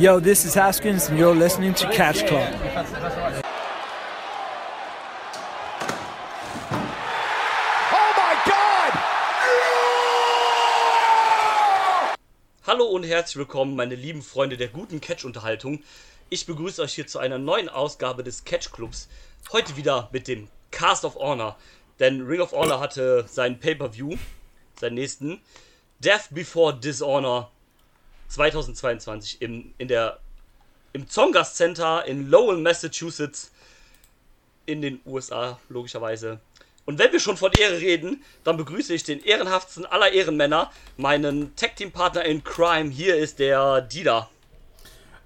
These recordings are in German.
Yo, this is Haskins, and you're listening to Catch Club. Hallo und herzlich willkommen, meine lieben Freunde der guten Catch-Unterhaltung. Ich begrüße euch hier zu einer neuen Ausgabe des Catch Clubs. Heute wieder mit dem Cast of Honor. Denn Ring of Honor hatte seinen Pay-Per-View, seinen nächsten, Death Before Dishonor 2022 im, in der, im Zongas Center in Lowell, Massachusetts in den USA, logischerweise. Und wenn wir schon von Ehre reden, dann begrüße ich den ehrenhaftsten aller Ehrenmänner, meinen Tag-Team-Partner in Crime. Hier ist der Dida.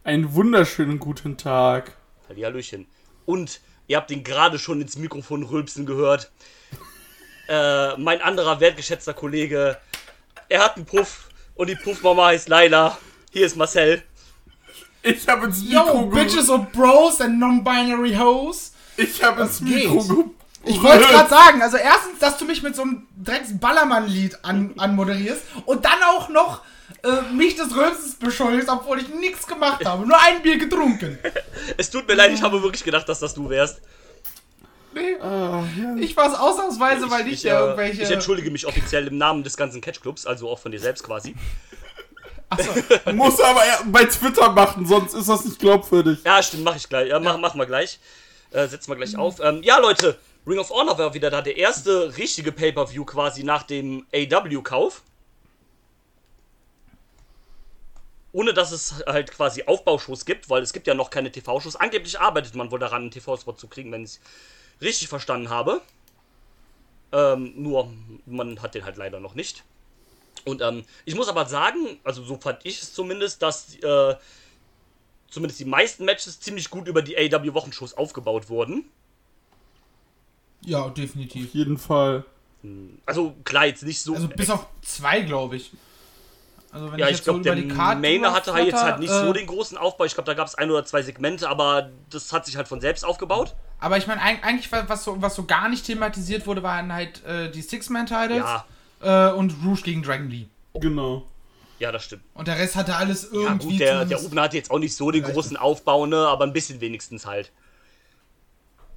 Einen wunderschönen guten Tag. Hallihallöchen. Und ihr habt ihn gerade schon ins Mikrofon rülpsen gehört. Äh, mein anderer wertgeschätzter Kollege, er hat einen Puff und die Puffmama heißt Laila. Hier ist Marcel. Ich habe ins Yo, Mikro ge- bitches and bros and non-binary hoes. Ich habe ins Mikro Ich wollte gerade sagen, also erstens, dass du mich mit so einem Drecks-Ballermann-Lied an, anmoderierst und dann auch noch äh, mich des Rülpsens beschuldigst, obwohl ich nichts gemacht habe. Nur ein Bier getrunken. Es tut mir leid, ich habe wirklich gedacht, dass das du wärst. Nee, Ah, ja. ich war es ausnahmsweise, weil ich, ich, ja äh, irgendwelche... ich entschuldige mich offiziell im Namen des ganzen Catch-Clubs, also auch von dir selbst quasi. Muss aber bei Twitter machen, sonst ist das nicht glaubwürdig. Ja, stimmt, mach ich gleich. Ja, mach, machen wir gleich. Äh, setzen wir gleich auf. Ähm, ja, Leute, Ring of Honor war wieder da. Der erste richtige Pay-Per-View quasi nach dem AW-Kauf. Ohne dass es halt quasi Aufbaushows gibt, weil es gibt ja noch keine TV-Shows. Angeblich arbeitet man wohl daran, einen TV-Spot zu kriegen, wenn ich es richtig verstanden habe. Ähm, nur, man hat den halt leider noch nicht. Und ähm, ich muss aber sagen, also so fand ich es zumindest, dass äh, zumindest die meisten Matches ziemlich gut über die AW-Wochenshows aufgebaut wurden. ja, definitiv. Auf jeden Fall. Also klar, jetzt nicht so. Also bis auf zwei, glaube ich. Also wenn ja, ich so glaube, der die Karte Mainer hatte halt jetzt halt nicht so äh, den großen Aufbau. Ich glaube, da gab es ein oder zwei Segmente, aber das hat sich halt von selbst aufgebaut. Aber ich meine, eigentlich, was so, was so gar nicht thematisiert wurde, waren halt äh, die Six-Man-Titles Ja, äh, und Rouge gegen Dragon Lee. Genau. ja, das stimmt. Und der Rest hatte alles Ja, irgendwie gut, der, der Opener hatte jetzt auch nicht so den großen Aufbau, ne, aber ein bisschen wenigstens halt.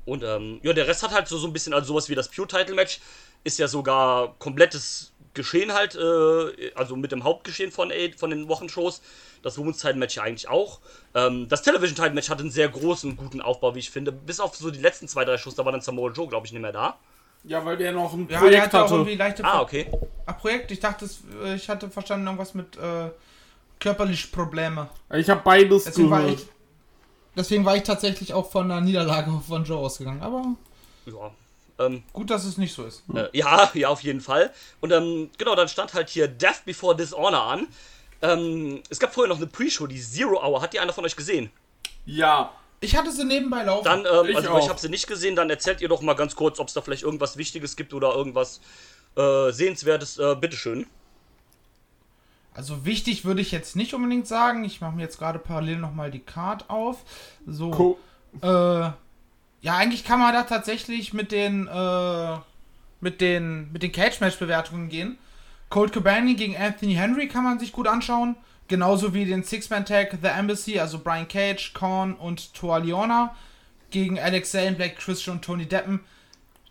Und ähm, ja, der Rest hat halt so, so ein bisschen, also sowas wie das Pure-Title-Match ist ja sogar komplettes Geschehen halt, äh, also mit dem Hauptgeschehen von, von den Wochenshows. Das Women's Title Match ja eigentlich auch. Ähm, das Television Title Match hatte einen sehr großen, guten Aufbau, wie ich finde. Bis auf so die letzten zwei, drei Shows, da war dann Samoa Joe, glaube ich, nicht mehr da. Ja, weil der noch ein Ja, der Projekt hatte auch irgendwie leichte Ah, okay. Ach, Projekt? Ich dachte, es, äh, ich hatte verstanden, irgendwas mit äh, körperlich Probleme. Ich habe beides Deswegen war, gehört. ich, deswegen war ich tatsächlich auch von der Niederlage von Joe ausgegangen. Aber Ja. Ähm, gut, dass es nicht so ist. Äh, ja, ja, auf jeden Fall. Und ähm, genau, dann stand halt hier Death Before Dishonor an. Ähm, es gab vorher noch eine Pre-Show, die Zero Hour. Hat die einer von euch gesehen? Ja. Ich hatte sie nebenbei laufen. Dann, ähm, Ich also auch. ich habe sie nicht gesehen, dann erzählt ihr doch mal ganz kurz, ob es da vielleicht irgendwas Wichtiges gibt oder irgendwas äh, Sehenswertes. Äh, bitteschön. Also wichtig würde ich jetzt nicht unbedingt sagen. Ich mache mir jetzt gerade parallel nochmal die Card auf. So. Co Äh, ja, eigentlich kann man da tatsächlich mit den, äh, mit den, mit den Cage-Match-Bewertungen gehen. Colt Cabani gegen Anthony Henry kann man sich gut anschauen. Genauso wie den Six-Man-Tag The Embassy, also Brian Cage, Korn und Toa Liona gegen Alex Zane, Black Christian und Tony Deppen.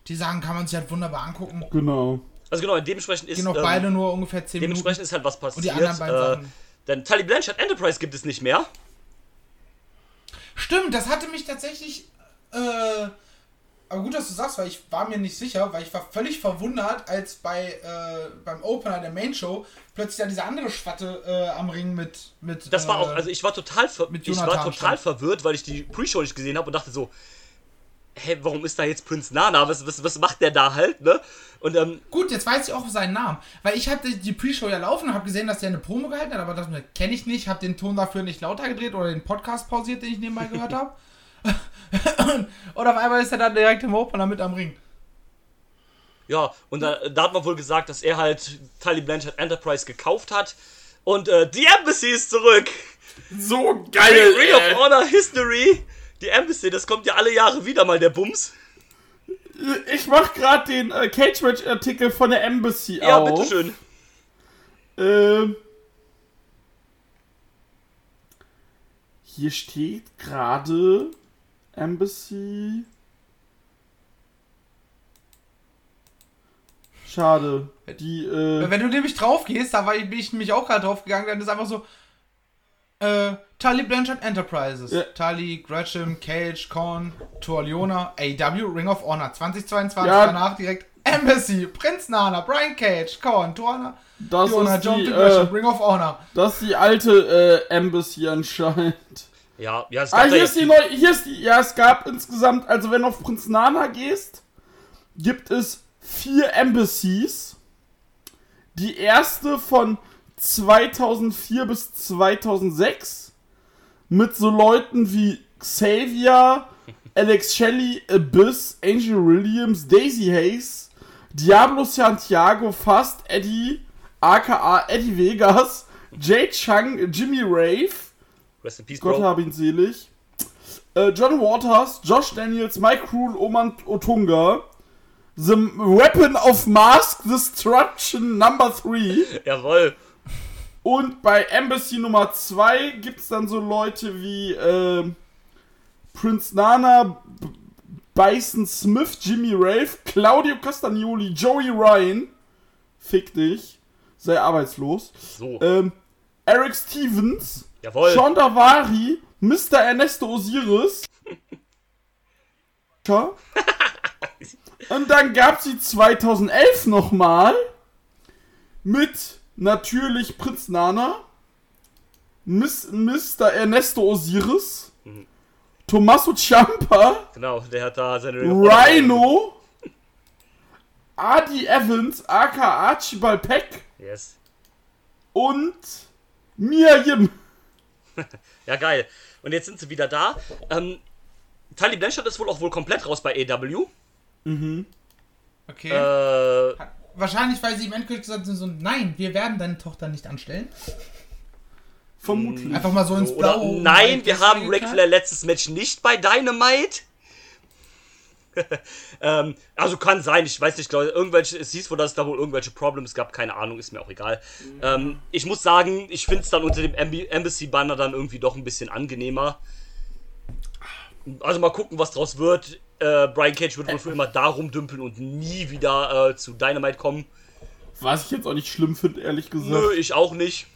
Die Sachen kann man sich halt wunderbar angucken. genau. Also genau, dementsprechend ist, Gehen auch ähm, beide nur ungefähr 10 Minuten. dementsprechend ist halt was passiert. Und die anderen beiden äh, Sachen. denn Tully Blanchard Enterprise gibt es nicht mehr. Stimmt, das hatte mich tatsächlich. Äh, aber gut, dass du sagst, weil ich war mir nicht sicher, weil ich war völlig verwundert, als bei äh, beim Opener der Main Show plötzlich da diese andere Schwatte äh, am Ring mit mit. Das war äh, auch, also ich war total, ver mit ich war total stand. verwirrt, weil ich die Pre-Show nicht gesehen habe und dachte so, hä, warum ist da jetzt Prinz Nana? Was, was, was macht der da halt, ne? Und ähm, Gut, jetzt weiß ich auch seinen Namen, weil ich hatte die Pre-Show ja laufen und habe gesehen, dass der eine Promo gehalten hat, aber das kenne ich nicht, habe den Ton dafür nicht lauter gedreht oder den Podcast pausiert, den ich nebenbei gehört habe. und, auf einmal ist er dann direkt im Opener mit am Ring. ja, und da, da hat man wohl gesagt, dass er halt Tully Blanchard Enterprise gekauft hat. Und äh, die Embassy ist zurück! So geil, Ring of ey. Honor History! Die Embassy, das kommt ja alle Jahre wieder mal, der Bums. Ich mach gerade den äh, Cage Match Artikel von der Embassy Ja, auf. bitteschön. Ähm. Hier steht gerade Embassy. Schade. Die, äh, Wenn du nämlich drauf gehst, da war ich, bin ich nämlich auch gerade drauf gegangen, dann ist einfach so. Äh, Tully Blanchard Enterprises. Ja. Tully, Gresham, Cage, Korn, Torliona, AW, Ring of Honor 2022. Ja. Danach direkt Embassy, Prinz Nana, Brian Cage, Korn, Torna, das, Liona, ist John die, äh, Ring of Honor. das ist die alte äh, Embassy anscheinend. Ja, ja, es Ah, gab da hier ist die neue. Hier ist die. Ja, es gab insgesamt, also wenn du auf Prinz Nana gehst, gibt es vier Embassies. Die erste von 2004 bis 2006 mit so Leuten wie Xavier, Alex Shelley, Abyss, Angel Williams, Daisy Hayes, Diablo Santiago, Fast Eddie, aka Eddie Vegas, Jay Chung, Jimmy Rave, Rest in Peace, Gott Bro. habe ihn selig. Äh, John Waters, Josh Daniels, Mike Krul, Oman Otunga. The Weapon of Mask Destruction Number 3. Jawohl. Und bei Embassy Nummer 2 gibt es dann so Leute wie äh, Prince Nana, B Bison Smith, Jimmy Ralph, Claudio Castagnoli, Joey Ryan. Fick dich. Sei arbeitslos. So. Ähm, Eric Stevens. Jawohl. Sean Davari, Mr. Ernesto Osiris. Und dann gab sie 2011 nochmal mit natürlich Prinz Nana, Miss, Mr. Ernesto Osiris, Tommaso Ciampa, Genau, der hat da seine Rhino, Adi Evans, aka Archibald Peck Yes. und Mia Yim. Ja, geil. Und jetzt sind sie wieder da. Ähm, Tully Blanchard ist wohl auch wohl komplett raus bei AW. Okay. Äh, Wahrscheinlich, weil sie im Endgültig gesagt sind, so, nein, wir werden deine Tochter nicht anstellen. Vermutlich. Einfach mal so ins oder Blaue. nein, wir haben Ric. Flair letztes Match nicht bei Dynamite. ähm, also kann sein, ich weiß nicht, glaube irgendwelche, es hieß wohl, dass es da wohl irgendwelche Problems gab, keine Ahnung, ist mir auch egal. Ähm, ich muss sagen, ich finde es dann unter dem Emb- Embassy-Banner dann irgendwie doch ein bisschen angenehmer. Also mal gucken, was draus wird. Äh, Brian Cage wird wohl für immer da rumdümpeln und nie wieder äh, zu Dynamite kommen. Was ich jetzt auch nicht schlimm finde, ehrlich gesagt. Nö, ich auch nicht.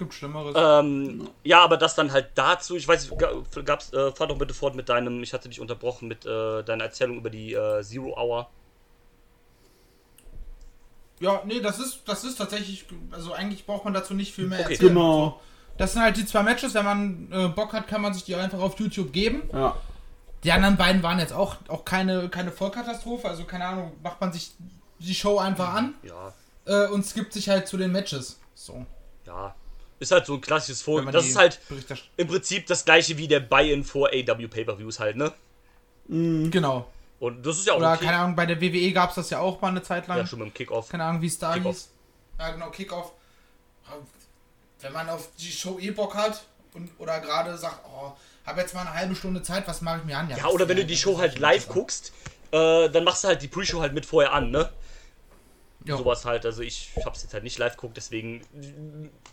Gibt Schlimmeres. Ähm, ja, aber das dann halt dazu, ich weiß, nicht, ga- gab's, äh, fahr doch bitte fort mit deinem, ich hatte dich unterbrochen mit äh, deiner Erzählung über die äh, Zero Hour. Ja, nee, das ist, das ist tatsächlich, also eigentlich braucht man dazu nicht viel mehr Okay. erzählen. Genau. Das sind halt die zwei Matches, wenn man äh, Bock hat, kann man sich die einfach auf YouTube geben. Ja. Die anderen beiden waren jetzt auch, auch keine, keine Vollkatastrophe, also keine Ahnung, macht man sich die Show einfach an Ja, äh, und skippt sich halt zu den Matches. So. ja. Ist halt so ein klassisches Vor. Das ist halt im Prinzip das gleiche wie der Buy-in vor AW Pay-Per-Views halt, ne? Genau. Und das ist ja auch Oder okay. keine Ahnung, bei der WWE gab es das ja auch mal eine Zeit lang. Ja, schon beim Kickoff. keine Ahnung, wie es da hieß. Ja, genau, Kickoff. Wenn man auf die Show eh Bock hat und, oder gerade sagt, oh, habe jetzt mal eine halbe Stunde Zeit, was mache ich mir an? Ja, oder wenn du die Show halt live guckst, äh, dann machst du halt die Pre-Show halt mit vorher an, ne? Ja. Sowas halt. Also ich hab's jetzt halt nicht live geguckt, deswegen.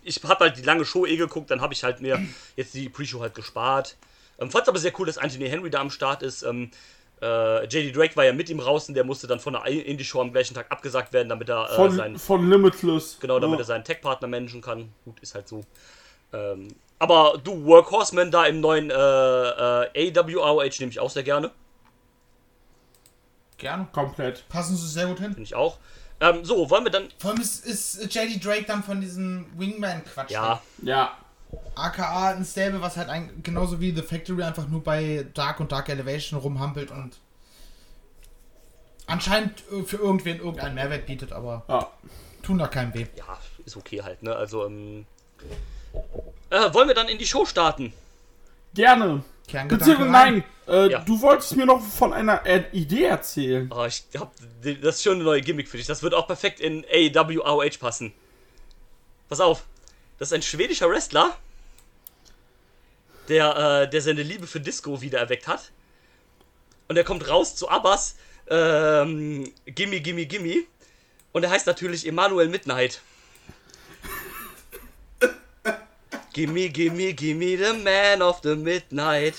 Ich hab halt die lange Show eh geguckt, dann habe ich halt mir jetzt die Pre-Show halt gespart. Ähm, fand's aber sehr cool, dass Anthony Henry da am Start ist. Ähm, äh, JD Drake war ja mit ihm raus und der musste dann von der Indie-Show am gleichen Tag abgesagt werden, damit er äh, Von, seinen. von Limitless. Genau, damit ja. er seinen Tech-Partner managen kann. Gut, ist halt so. Ähm, aber du, Workhorseman da im neuen äh, äh, AWROH nehme ich auch sehr gerne. Gerne. Komplett. Passen sie sehr gut hin. Finde ich auch. Ähm, so, wollen wir dann. Vor allem ist, ist JD Drake dann von diesem Wingman-Quatsch. Ja, Ja. AKA ein Stable, was halt ein, genauso wie The Factory einfach nur bei Dark und Dark Elevation rumhampelt und anscheinend äh, für irgendwen irgendeinen Mehrwert bietet, aber Ja. tun da keinem weh. ja, ist okay halt, ne? Also, ähm. Äh, wollen wir dann in die Show starten? Gerne. Beziehungsweise nein, äh, Ja. du wolltest mir noch von einer Idee erzählen. Oh, ich hab. Das ist schon eine neue Gimmick für dich. Das wird auch perfekt in AWROH passen. Pass auf. Das ist ein schwedischer Wrestler, der, äh, der seine Liebe für Disco wiedererweckt hat. Und er kommt raus zu Abbas. Ähm, gimme, gimme, gimme. Und er heißt natürlich Emanuel Midnight. Gimme, gimme, gimme the man of the midnight.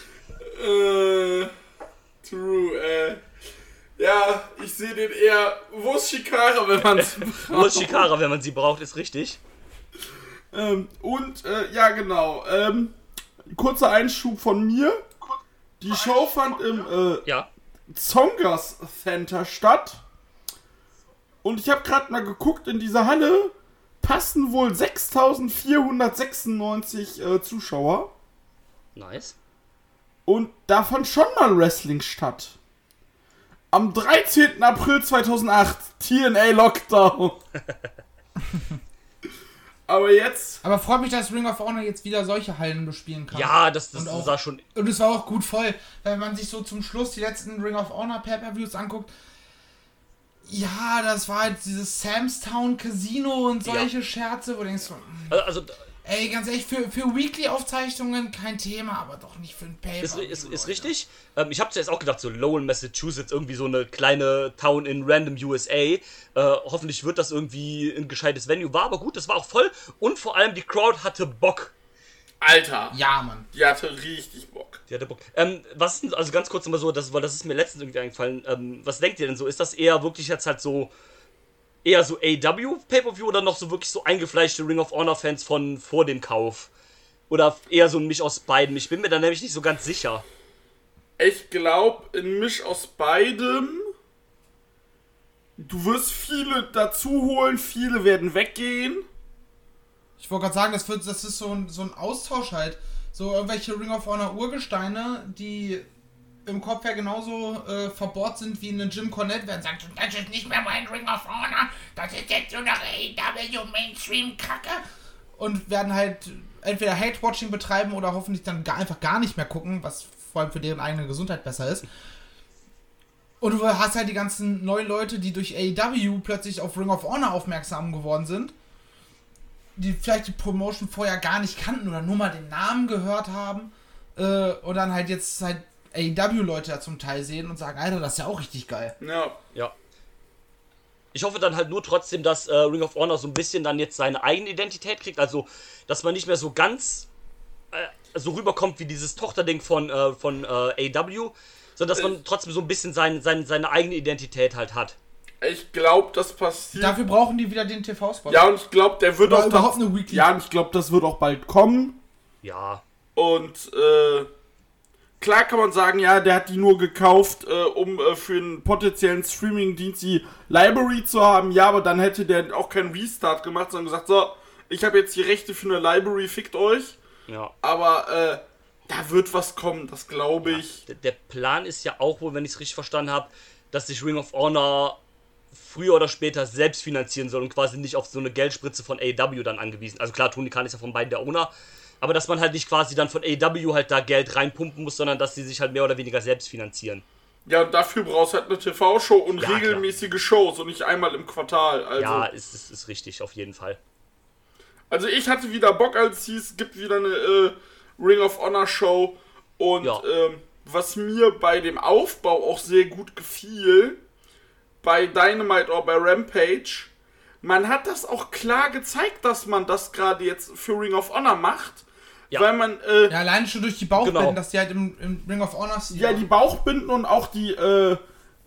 Äh, true, äh. Ja, ich sehe den eher. Wo ist Shikara, wenn man es Wo ist Shikara, wenn man sie braucht, ist richtig. ähm, Und, äh, ja, genau. Ähm, kurzer Einschub von mir. Die Show fand im äh, Ja. Zongas Center statt. Und ich habe gerade mal geguckt, in dieser Halle passen wohl 6496 äh, Zuschauer. Nice. Und da fand schon mal Wrestling statt. Am 13. April 2008, TNA Lockdown. Aber jetzt, Aber freut mich, dass Ring of Honor jetzt wieder solche Hallen bespielen kann. Ja, das, das auch- sah schon. Und es war auch gut voll, wenn man sich so zum Schluss die letzten Ring of Honor Pay-Per-Views anguckt. Ja, das war halt dieses Samstown Casino und solche Scherze, wo du denkst, so, Also, also ey, ganz ehrlich, für, für Weekly-Aufzeichnungen kein Thema, aber doch nicht für ein pay ist, ist, ist richtig. Ähm, ich habe zuerst auch gedacht, so Lowell, Massachusetts, irgendwie so eine kleine Town in random USA. Äh, hoffentlich wird das irgendwie ein gescheites Venue. War aber gut, das war auch voll. Und vor allem die Crowd hatte Bock. Alter, Ja, Mann. die hatte richtig Bock. Die hatte Bock. Ähm, was ist denn, also ganz kurz mal so, das, weil das ist mir letztens irgendwie eingefallen. Ähm, was denkt ihr denn so? Ist das eher wirklich jetzt halt so, eher so AW Pay-Per-View oder noch so wirklich so eingefleischte Ring of Honor Fans von vor dem Kauf? Oder eher so ein Misch aus beiden? Ich bin mir da nämlich nicht so ganz sicher. Ich glaube, ein Misch aus beidem. Du wirst viele dazu holen, viele werden weggehen. Ich wollte gerade sagen, das, wird, das ist so ein, so ein Austausch halt. So irgendwelche Ring of Honor Urgesteine, die im Kopf ja genauso äh, verbohrt sind wie ein Jim Cornette, werden sagen, das ist nicht mehr mein Ring of Honor, das ist jetzt so eine AEW Mainstream-Kacke. Und werden halt entweder Hate-Watching betreiben oder hoffentlich dann gar, einfach gar nicht mehr gucken, was vor allem für deren eigene Gesundheit besser ist. Und du hast halt die ganzen neuen Leute, die durch AEW plötzlich auf Ring of Honor aufmerksam geworden sind die vielleicht die Promotion vorher gar nicht kannten oder nur mal den Namen gehört haben äh, und dann halt jetzt halt AEW-Leute da zum Teil sehen und sagen, Alter, das ist ja auch richtig geil. Ja. Ja. Ich hoffe dann halt nur trotzdem, dass äh, Ring of Honor so ein bisschen dann jetzt seine eigene Identität kriegt. Also, dass man nicht mehr so ganz äh, so rüberkommt wie dieses Tochterding von, äh, von äh, AW, sondern dass man trotzdem so ein bisschen sein, sein, seine eigene Identität halt hat. Ich glaube, das passiert. Dafür brauchen die wieder den TV-Spot. ja, und ich glaube, der wird Oder auch. überhaupt das- eine Weekly. Ja, und ich glaube, das wird auch bald kommen. Ja. Und äh, klar kann man sagen, ja, der hat die nur gekauft, äh, um äh, für einen potenziellen Streaming-Dienst die Library zu haben. Ja, aber dann hätte der auch keinen Restart gemacht, sondern gesagt, so, ich habe jetzt die Rechte für eine Library, fickt euch. Ja. Aber äh, da wird was kommen, das glaube ich. Der, der Plan ist ja auch wohl, wenn ich es richtig verstanden habe, dass sich Ring of Honor früher oder später selbst finanzieren soll und quasi nicht auf so eine Geldspritze von AW dann angewiesen. Also klar, Tony Khan ist ja von beiden der Owner, aber dass man halt nicht quasi dann von AW halt da Geld reinpumpen muss, sondern dass sie sich halt mehr oder weniger selbst finanzieren. Ja, und dafür brauchst du halt eine TV-Show und Ja, regelmäßige Shows und nicht einmal im Quartal. Also, Ja, ist, ist, ist richtig, auf jeden Fall. also ich hatte wieder Bock, als es hieß, es gibt wieder eine äh, Ring of Honor Show. Und Ja. ähm, was mir bei dem Aufbau auch sehr gut gefiel, bei Dynamite oder bei Rampage, man hat das auch klar gezeigt, dass man das gerade jetzt für Ring of Honor macht. Ja. Weil man, äh, Ja, alleine schon durch die Bauchbinden, Genau. dass die halt im, im Ring of Honor ja, die Bauchbinden und auch die, äh,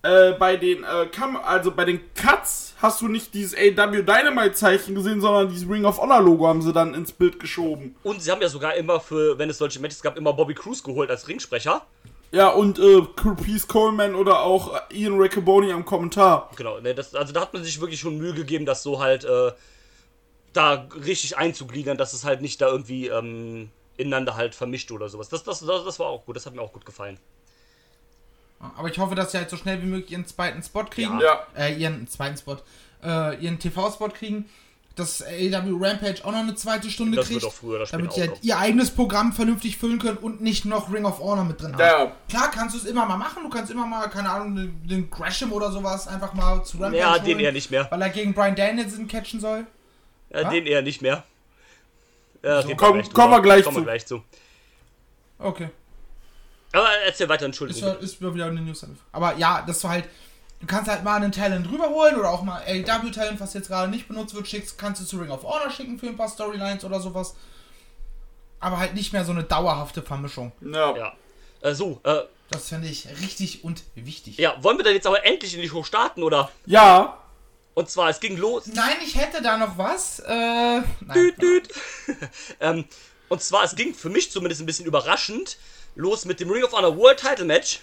äh, bei den, äh, Kam also bei den Cuts hast du nicht dieses AW Dynamite Zeichen gesehen, sondern dieses Ring of Honor Logo haben sie dann ins Bild geschoben. Und sie haben ja sogar immer für, wenn es solche Matches gab, immer Bobby Cruz geholt als Ringsprecher. Ja, und äh, Peace Coleman oder auch äh, Ian Riccaboni am Kommentar. Genau, ne, das, also da hat man sich wirklich schon Mühe gegeben, das so halt äh, da richtig einzugliedern, dass es halt nicht da irgendwie ähm, ineinander halt vermischt oder sowas. Das, das, das, das war auch gut, das hat mir auch gut gefallen. Aber ich hoffe, dass sie halt so schnell wie möglich ihren zweiten Spot kriegen. Ja. Äh, ihren zweiten Spot. Äh, ihren TV-Spot kriegen. Dass AW Rampage auch noch eine zweite Stunde Das kriegt. wird auch früher oder damit sie halt ihr eigenes Programm vernünftig füllen können und nicht noch Ring of Honor mit drin haben. Ja. Klar kannst du es immer mal machen. Du kannst immer mal, keine Ahnung, den, Gresham oder sowas einfach mal zu Rampage Ja, holen, den eher nicht mehr. Weil er gegen Brian Danielson catchen soll. Ja, Was? den eher nicht mehr. Ja, reden wir Komm- gleich kommen wir gleich kommen zu. Wir gleich zu. Okay. Aber erzähl weiter, Ist, Entschuldigung. ja, ist mir wieder eine News. Aber ja, das war halt. Du kannst halt mal einen Talent rüberholen oder auch mal AEW-Talent, was jetzt gerade nicht benutzt wird, schickst, kannst du zu Ring of Honor schicken für ein paar Storylines oder sowas. aber halt nicht mehr so eine dauerhafte Vermischung. Ja. Ja. Äh, so, äh, Das finde ich richtig und wichtig. ja, wollen wir denn jetzt aber endlich in die Show starten, oder? Ja. Und zwar, es ging los. Nein, ich hätte da noch was. Äh, nein. Düt, düt. ähm, und zwar, es ging für mich zumindest ein bisschen überraschend los mit dem Ring of Honor World Title Match.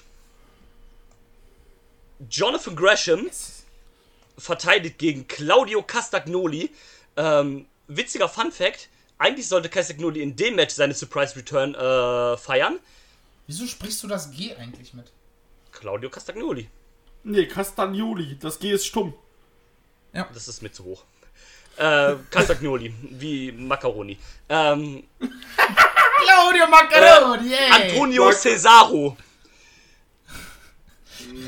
Jonathan Gresham verteidigt gegen Claudio Castagnoli. Ähm, witziger Fun Fact: Eigentlich sollte Castagnoli in dem Match seine Surprise Return äh, feiern. Wieso sprichst du das G eigentlich mit? Claudio Castagnoli. Nee, Castagnoli. Das G ist stumm. Das ist mir zu hoch. Äh, Castagnoli, wie Macaroni. Ähm, Claudio Macaroni, ey! Antonio Mac- Cesaro.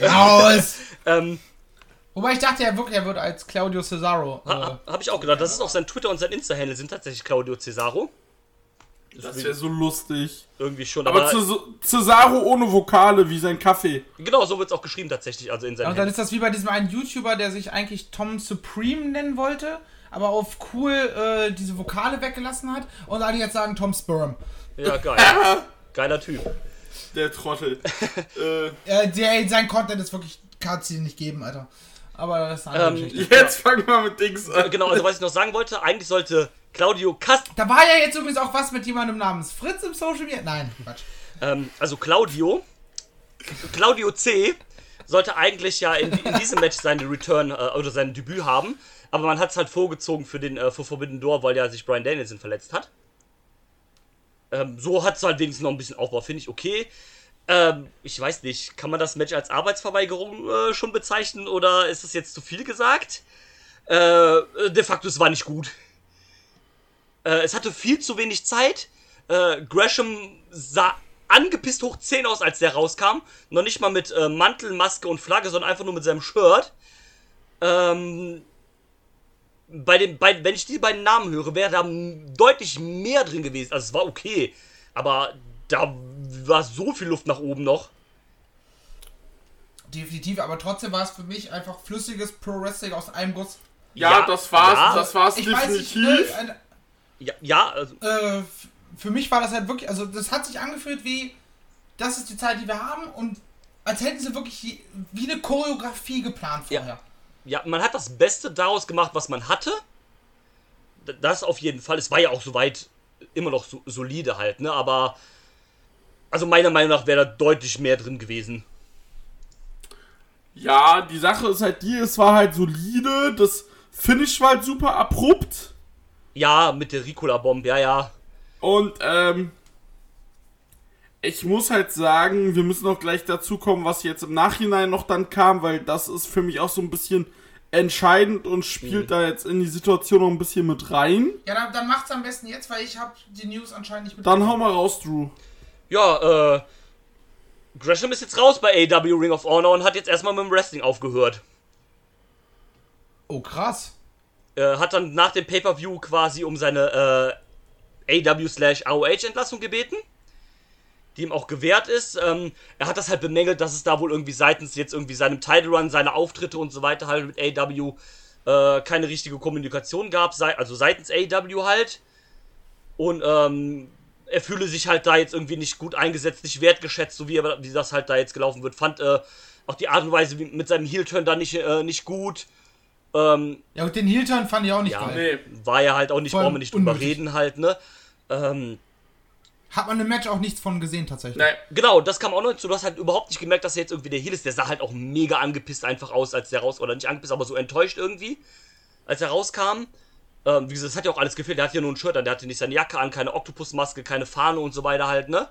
Raus! Ähm, Wobei ich dachte, er wirklich, er wird als Claudio Cesaro. Ha, Äh, Habe ich auch gedacht. Das ist auch sein Twitter und sein Insta-Handle sind tatsächlich Claudio Cesaro. Das wäre so lustig. Irgendwie schon. Aber Aber, Ces- Cesaro ohne Vokale, wie sein Kaffee. genau so wird es auch geschrieben tatsächlich. Also in seinem und dann Handle. ist das wie bei diesem einen YouTuber, der sich eigentlich Tom Supreme nennen wollte, aber auf cool äh, diese Vokale weggelassen hat und alle jetzt sagen Tom Sperm. Ja, geil. Geiler Typ. Der Trottel. äh, der, sein Content ist wirklich, kann es dir nicht geben, Alter. Aber das ist eine Ähm, Geschichte. jetzt fangen wir mit Dings an. Genau, also was ich noch sagen wollte, eigentlich sollte Claudio Cast, Da war ja jetzt übrigens auch was mit jemandem namens Fritz im Social Media. Nein, Quatsch. ähm, also Claudio, Claudio C. sollte eigentlich ja in, in diesem Match seine Return äh, oder sein Debüt haben, aber man hat es halt vorgezogen für den äh, für Forbidden Door, weil ja sich Brian Danielson verletzt hat. Ähm, so hat es halt wenigstens noch ein bisschen Aufbau, finde ich okay. Ähm, ich weiß nicht, kann man das Match als Arbeitsverweigerung äh, schon bezeichnen oder ist das jetzt zu viel gesagt? Äh, de facto, es war nicht gut. Äh, es hatte viel zu wenig Zeit. Äh, Gresham sah angepisst hoch 10 aus, als der rauskam. Noch nicht mal mit äh, Mantel, Maske und Flagge, sondern einfach nur mit seinem Shirt. Ähm, bei den, bei, wenn ich die beiden Namen höre, wäre da deutlich mehr drin gewesen. Also es war okay, aber da war so viel Luft nach oben noch. Definitiv, aber trotzdem war es für mich einfach flüssiges Pro Wrestling aus einem Guss. Ja, das war's, ja. das war's Ich weiß nicht, definitiv. ne, ein- Ja, ja also, äh, für mich war das halt wirklich, also das hat sich angefühlt wie, das ist die Zeit, die wir haben und als hätten sie wirklich wie eine Choreografie geplant Ja. vorher. ja, man hat das Beste daraus gemacht, was man hatte. Das auf jeden Fall. Es war ja auch soweit immer noch so, solide halt, ne? Aber also meiner Meinung nach wäre da deutlich mehr drin gewesen. Ja, die Sache ist halt die, es war halt solide, das Finish war halt super abrupt. Ja, mit der Ricola-Bomb, ja, ja. Und, ähm, ich muss halt sagen, wir müssen auch gleich dazu kommen, was jetzt im Nachhinein noch dann kam, weil das ist für mich auch so ein bisschen entscheidend und spielt da jetzt in die Situation noch ein bisschen mit rein. Ja, dann, dann macht's am besten jetzt, weil ich habe die News anscheinend nicht mit. Dann hau mal raus, Drew. Ja, äh. Gresham ist jetzt raus bei AW Ring of Honor und hat jetzt erstmal mit dem Wrestling aufgehört. Oh, krass. Äh, hat dann nach dem Pay-Per-View quasi um seine äh, AW slash AOH Entlassung gebeten. Die ihm auch gewährt ist. Ähm, er hat das halt bemängelt, dass es da wohl irgendwie seitens jetzt irgendwie seinem Title Run, seine Auftritte und so weiter halt mit AW äh, keine richtige Kommunikation gab, sei, also seitens AW halt. Und ähm, er fühle sich halt da jetzt irgendwie nicht gut eingesetzt, nicht wertgeschätzt, so wie, er, wie das halt da jetzt gelaufen wird. Fand äh, auch die Art und Weise mit seinem Heel-Turn da nicht, äh, nicht gut. Ähm, Ja, und den Heel-Turn fand ich auch nicht Ja. geil. Nee. war ja halt auch nicht, brauchen wir nicht drüber reden halt, ne? Ähm, Hat man im Match auch nichts von gesehen, tatsächlich. Nein. genau, das kam auch noch hinzu. Du hast halt überhaupt nicht gemerkt, dass er jetzt irgendwie der Heel ist. Der sah halt auch mega angepisst einfach aus, als der raus, oder nicht angepisst, aber so enttäuscht irgendwie, als er rauskam. Ähm, wie gesagt, das hat ja auch alles gefehlt. Der hat ja nur ein Shirt an, der hatte nicht seine Jacke an, keine Oktopusmaske, keine Fahne und so weiter halt, ne?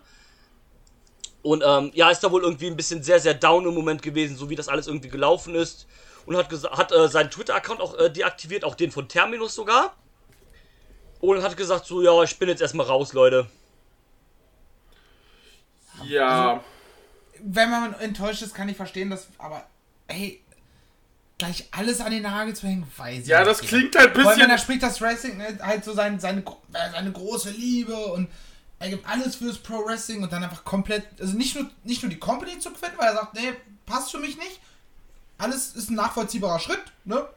Und ähm, ja, ist da wohl irgendwie ein bisschen sehr, sehr down im Moment gewesen, so wie das alles irgendwie gelaufen ist. Und hat, gesa- hat äh, seinen Twitter-Account auch äh, deaktiviert, auch den von Terminus sogar. Und hat gesagt, so, ja, ich bin jetzt erstmal raus, Leute. Ja. Wenn man enttäuscht ist, kann ich verstehen, dass. Aber, ey, gleich alles an den Nagel zu hängen, weiß ich Ja, nicht. das klingt halt ein Vor allem, wenn bisschen. er spricht, das Wrestling ne, halt so sein, seine, äh, seine große Liebe und er gibt alles fürs Pro Wrestling und dann einfach komplett, also nicht nur, nicht nur die Company zu quitten, weil er sagt, nee, passt für mich nicht. Alles ist ein nachvollziehbarer Schritt, ne?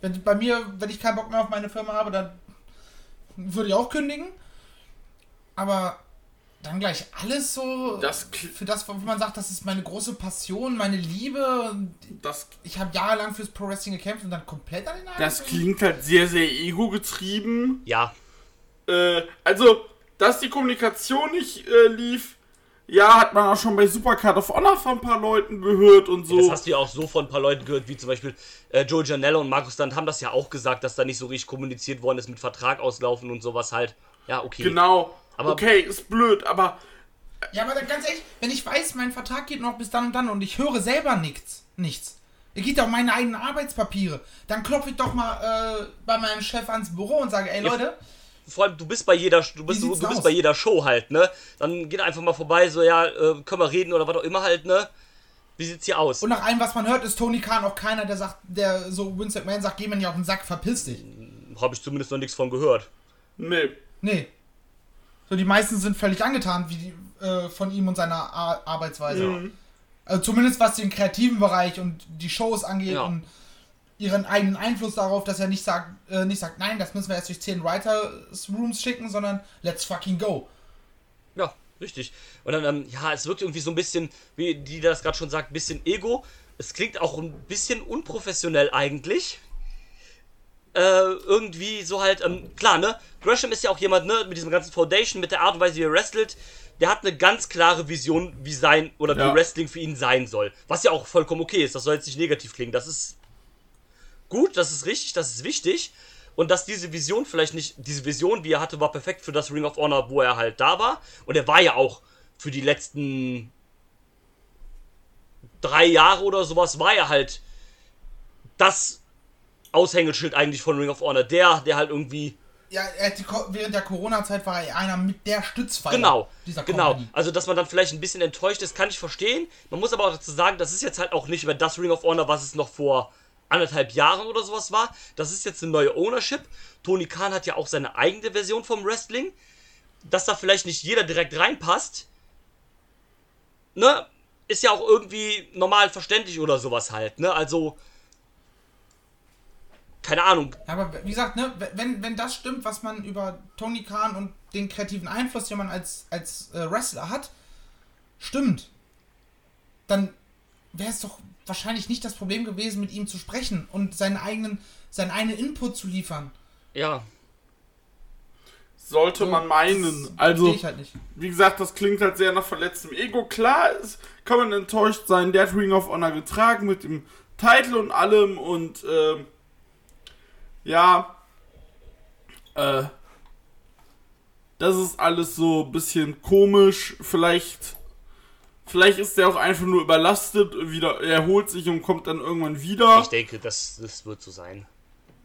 Wenn bei mir, wenn ich keinen Bock mehr auf meine Firma habe, dann würde ich auch kündigen. aber dann gleich alles so Das für das, wo man sagt, das ist meine große Passion, meine Liebe. Das, Ich habe jahrelang fürs Pro Wrestling gekämpft und dann komplett an den Nagel das klingt halt sehr, sehr ego-getrieben. Ja, Äh, also, dass die Kommunikation nicht äh, lief, ja, hat man auch schon bei Supercard of Honor von ein paar Leuten gehört und das so. hast du ja auch so von ein paar Leuten gehört, wie zum Beispiel äh, Joe Janella und Markus Stunt haben das ja auch gesagt, dass da nicht so richtig kommuniziert worden ist mit Vertrag auslaufen und sowas halt. Ja, okay. Genau. Aber- okay, ist blöd, aber Ja, aber dann ganz ehrlich, wenn ich weiß, mein Vertrag geht noch bis dann und dann und ich höre selber nichts, nichts. Er geht auf meine eigenen Arbeitspapiere. Dann klopfe ich doch mal äh, bei meinem Chef ans Büro und sage, ey Ja. Vor allem, du bist bei jeder, du bist, du, du bist bei jeder Show halt, ne? Dann geht einfach mal vorbei, so, ja, äh, können wir reden oder was auch immer halt, ne? Wie sieht's hier aus? und nach allem, was man hört, ist Tony Khan auch keiner, der sagt, der so Vince McMahon sagt, geh mir nicht auf den Sack, verpiss dich. Habe ich zumindest noch nichts von gehört. nee. Nee. So, die meisten sind völlig angetan wie die, äh, von ihm und seiner Ar Arbeitsweise. Also zumindest was den kreativen Bereich und die Shows angeht Ja. und ihren eigenen Einfluss darauf, dass er nicht sagt, äh, nicht sagt, nein, das müssen wir erst durch 10 Writers Rooms schicken, sondern let's fucking go. Ja, richtig. Und dann, ähm, ja, es wirkt irgendwie so ein bisschen, wie die das gerade schon sagt, ein bisschen Ego. Es klingt auch ein bisschen unprofessionell eigentlich. Äh, irgendwie so halt, ähm, klar, ne? Gresham ist ja auch jemand, ne, mit diesem ganzen Foundation, mit der Art und Weise, wie er wrestelt. Der hat eine ganz klare Vision, wie sein oder Ja. wie Wrestling für ihn sein soll. Was ja auch vollkommen okay ist. Das soll jetzt nicht negativ klingen. Das ist gut, das ist richtig, das ist wichtig. Und dass diese Vision vielleicht nicht, diese Vision, die er hatte, war perfekt für das Ring of Honor, wo er halt da war. Und er war ja auch für die letzten drei Jahre oder sowas, war er halt das Aushängeschild eigentlich von Ring of Honor. Der, der halt irgendwie Ja, während der Corona-Zeit war er einer mit der Stützpfeiler Genau, dieser genau. Also, dass man dann vielleicht ein bisschen enttäuscht ist, kann ich verstehen. Man muss aber auch dazu sagen, das ist jetzt halt auch nicht mehr das Ring of Honor, was es noch vor anderthalb Jahren oder sowas war. Das ist jetzt eine neue Ownership. Tony Khan hat ja auch seine eigene Version vom Wrestling. Dass da vielleicht nicht jeder direkt reinpasst, ne, ist ja auch irgendwie normal verständlich oder sowas halt, ne? Also, keine Ahnung. Ja, aber wie gesagt, ne, wenn, wenn das stimmt, was man über Tony Khan und den kreativen Einfluss, den man als, als äh, Wrestler hat, stimmt, dann wäre es doch wahrscheinlich nicht das Problem gewesen, mit ihm zu sprechen und seinen eigenen, seinen eigenen Input zu liefern. Ja, Sollte man meinen. Das Also, halt nicht. wie gesagt, das klingt halt sehr nach verletztem Ego. Klar ist, kann man enttäuscht sein. Der hat Ring of Honor getragen mit dem Titel und allem und ähm, ja, äh, das ist alles so ein bisschen komisch. Vielleicht, vielleicht ist der auch einfach nur überlastet, wieder erholt sich und kommt dann irgendwann wieder. ich denke, das, das wird so sein.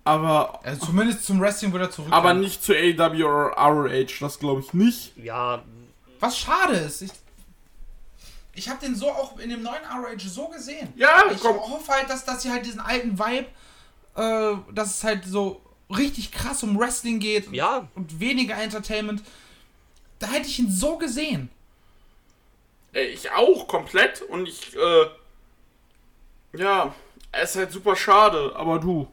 Aber, Also zumindest zum Wrestling wieder zurück. aber nicht zu AW oder ROH, das glaube ich nicht. Ja, Was schade ist. Ich, ich habe den so auch in dem neuen ROH so gesehen. Ja, Ich komm. hoffe halt, dass, dass sie halt diesen alten Vibe, äh, dass es halt so richtig krass um Wrestling geht ja, und weniger Entertainment. Da hätte ich ihn so gesehen. Ey, ich auch komplett und ich, äh, ja, es ist halt super schade, aber du.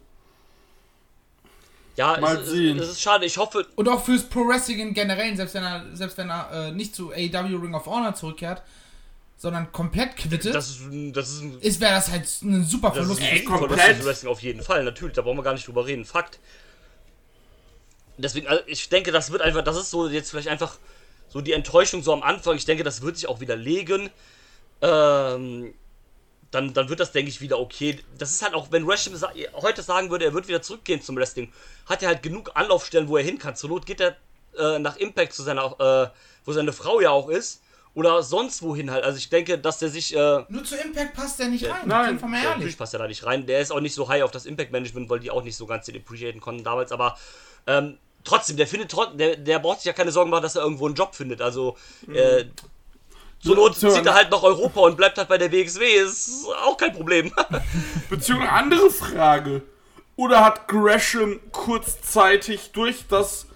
ja, Mal es, sehen. es ist schade. Ich hoffe, Und auch fürs Pro Wrestling im Generellen, selbst wenn er, selbst wenn er äh, nicht zu AEW Ring of Honor zurückkehrt, sondern komplett quittet, das ist, das ist ein ist wäre das halt ein super Das Verlust. ist für ein komplett. Wrestling auf jeden Fall, natürlich, da brauchen wir gar nicht drüber reden. Fakt. Deswegen, also ich denke, das wird einfach, das ist so jetzt vielleicht einfach so die Enttäuschung so am Anfang. Ich denke, das wird sich auch wieder legen. Ähm, dann, dann wird das, denke ich, wieder okay. Das ist halt auch, wenn Gresham sa heute sagen würde, er wird wieder zurückgehen zum Wrestling, hat er halt genug Anlaufstellen, wo er hin kann. Zur Not geht er äh, nach Impact zu seiner, äh, wo seine Frau ja auch ist. Oder sonst wohin halt. Also ich denke, dass der sich äh, Nur zu Impact passt der nicht rein. nein. mal ja, ehrlich. natürlich passt er da nicht rein. Der ist auch nicht so high auf das Impact Management, weil die auch nicht so ganz den appreciaten konnten damals. Aber ähm, trotzdem, der findet der, der braucht sich ja keine Sorgen machen, dass er irgendwo einen Job findet. Also äh, zur Not So, zieht er halt nach Europa und bleibt halt bei der WXW. Ist auch kein Problem. Beziehungsweise andere Frage. Oder hat Gresham kurzzeitig durch das,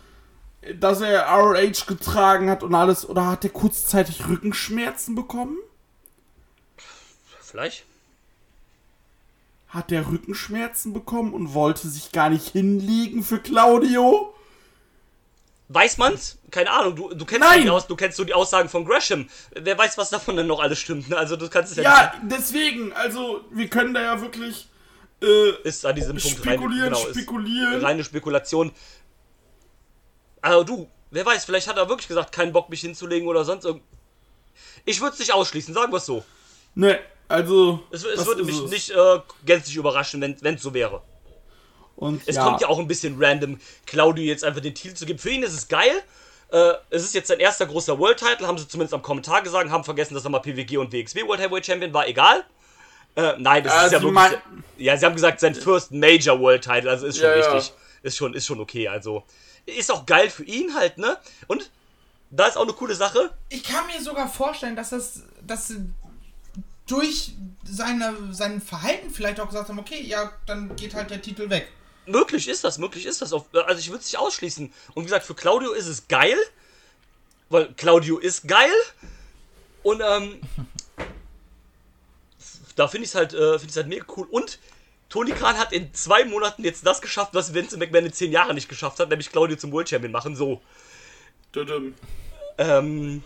dass er ROH getragen hat und alles, oder hat er kurzzeitig Rückenschmerzen bekommen? Vielleicht. Hat er Rückenschmerzen bekommen und wollte sich gar nicht hinlegen für Claudio? Weiß man's? Keine Ahnung, du, du, kennst Nein. die Aus, du kennst so die Aussagen von Gresham. Wer weiß, was davon denn noch alles stimmt, ne? Also du kannst es ja, Ja, deswegen, also wir können da ja wirklich äh, nicht, ist an diesem Punkt spekulieren, rein, genau, spekulieren. reine Spekulation. Also du, wer weiß, vielleicht hat er wirklich gesagt, keinen Bock mich hinzulegen oder sonst irgend. Ich würde es nicht ausschließen, sagen wir es so. Ne, also. Es, es würde mich es. nicht äh, gänzlich überraschen, wenn es so wäre. Und Es ja, kommt ja auch ein bisschen random, Claudio jetzt einfach den Titel zu geben. Für ihn ist es geil. Äh, es ist jetzt sein erster großer World Title, haben sie zumindest am Kommentar gesagt, haben vergessen, dass er mal PWG und WXW World Heavyweight Champion war, egal. Äh, nein, das ist Also ja wirklich. mein- ja, sie haben gesagt, sein First Major World Title, also ist schon Ja, ja. richtig. Ist schon, ist schon okay, also. Ist auch geil für ihn halt, ne? Und da ist auch eine coole Sache. Ich kann mir sogar vorstellen, dass das, dass sie durch seine, sein Verhalten vielleicht auch gesagt haben, okay, ja, dann geht halt der Titel weg. Möglich ist das, möglich ist das. Also ich würde es nicht ausschließen. Und wie gesagt, für Claudio ist es geil. Weil Claudio ist geil. Und ähm, da finde ich es halt, äh, find halt mega cool. Und Tony Khan hat in zwei Monaten jetzt das geschafft, was Vince McMahon in zehn Jahren nicht geschafft hat, nämlich Claudio zum World Champion machen. So. Ähm,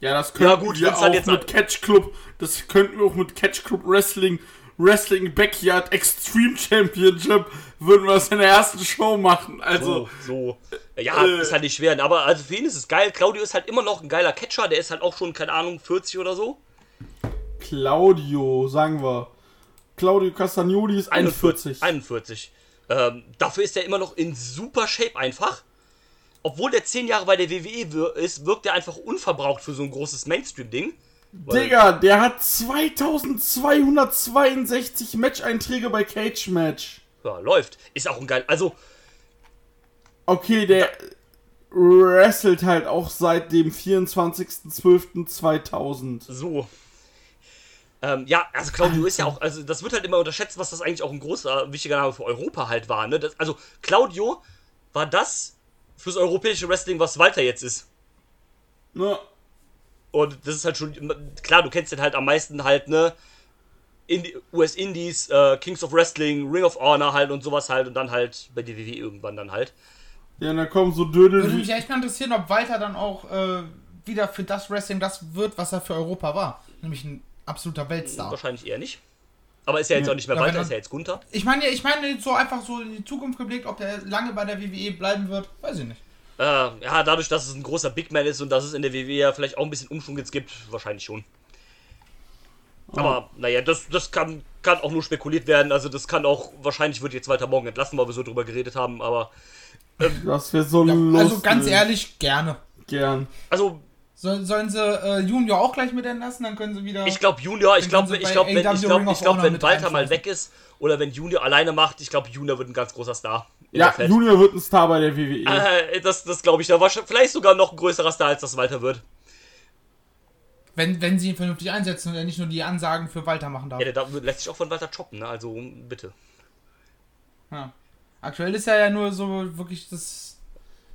Ja, das könnten Ja, gut, wir auch dann jetzt mit Catch Club, das könnten wir auch mit Catch Club Wrestling, Wrestling Backyard Extreme Championship, würden wir das in der ersten Show machen. Also, so, so. Ja, Äh. ist halt nicht schwer. Aber also für ihn ist es geil. Claudio ist halt immer noch ein geiler Catcher. Der ist halt auch schon, keine Ahnung, 40 oder so. Claudio, sagen wir. Claudio Castagnoli ist 41. 41. Ähm, dafür ist er immer noch in super Shape einfach. Obwohl der 10 Jahre bei der WWE ist, wirkt er einfach unverbraucht für so ein großes Mainstream-Ding. Digga, der hat 2262 Match-Einträge bei Cage Match. Ja, läuft. Ist auch ein geil. Also, Okay, der wrestelt halt auch seit dem 24.12.2000. so. Ähm, ja, also Claudio ist ja auch, also das wird halt immer unterschätzt, was das eigentlich auch ein großer, wichtiger Name für Europa halt war. Ne? Das, also Claudio war das fürs europäische Wrestling, was Walter jetzt ist. Ne? Und das ist halt schon, klar, du kennst den halt am meisten halt, ne? Indi US Indies, äh, Kings of Wrestling, Ring of Honor halt und sowas halt und dann halt bei DWW irgendwann dann halt. Ja, und dann kommen so Dödel Würde mich echt mal interessieren, ob Walter dann auch äh, wieder für das Wrestling das wird, was er für Europa war. Nämlich ein absoluter Weltstar. Wahrscheinlich eher nicht. Aber ist ja jetzt Ja. auch nicht mehr Ja, Walter, dann- ist ja jetzt Gunther. Ich meine, ich meine so einfach so in die Zukunft geblickt, ob der lange bei der WWE bleiben wird, weiß ich nicht. Äh, ja, dadurch, dass es ein großer Big Man ist und dass es in der WWE ja vielleicht auch ein bisschen Umschwung jetzt gibt, wahrscheinlich schon. Aber naja, das, das kann, kann auch nur spekuliert werden. Also das kann auch, wahrscheinlich wird jetzt Walter morgen entlassen, weil wir so drüber geredet haben, aber Das wäre so Ja, lustig. also ganz ehrlich, gerne. Gern. also Soll, sollen sie äh, Junior auch gleich mit entlassen, dann können sie wieder. Ich glaube Junior, ich glaube, ich glaube, wenn, ich of ich Honor wenn Walter mal weg ist oder wenn Junior alleine macht, ich glaube, Junior wird ein ganz großer Star. Ja. Junior wird ein Star bei der WWE. Äh, das, das glaube ich, da war vielleicht sogar noch ein größerer Star, als das Walter wird. wenn, wenn sie ihn vernünftig einsetzen und er nicht nur die Ansagen für Walter machen darf. Ja, der lässt sich auch von Walter choppen, ne? Also bitte. Ja. Aktuell ist er ja nur so wirklich das.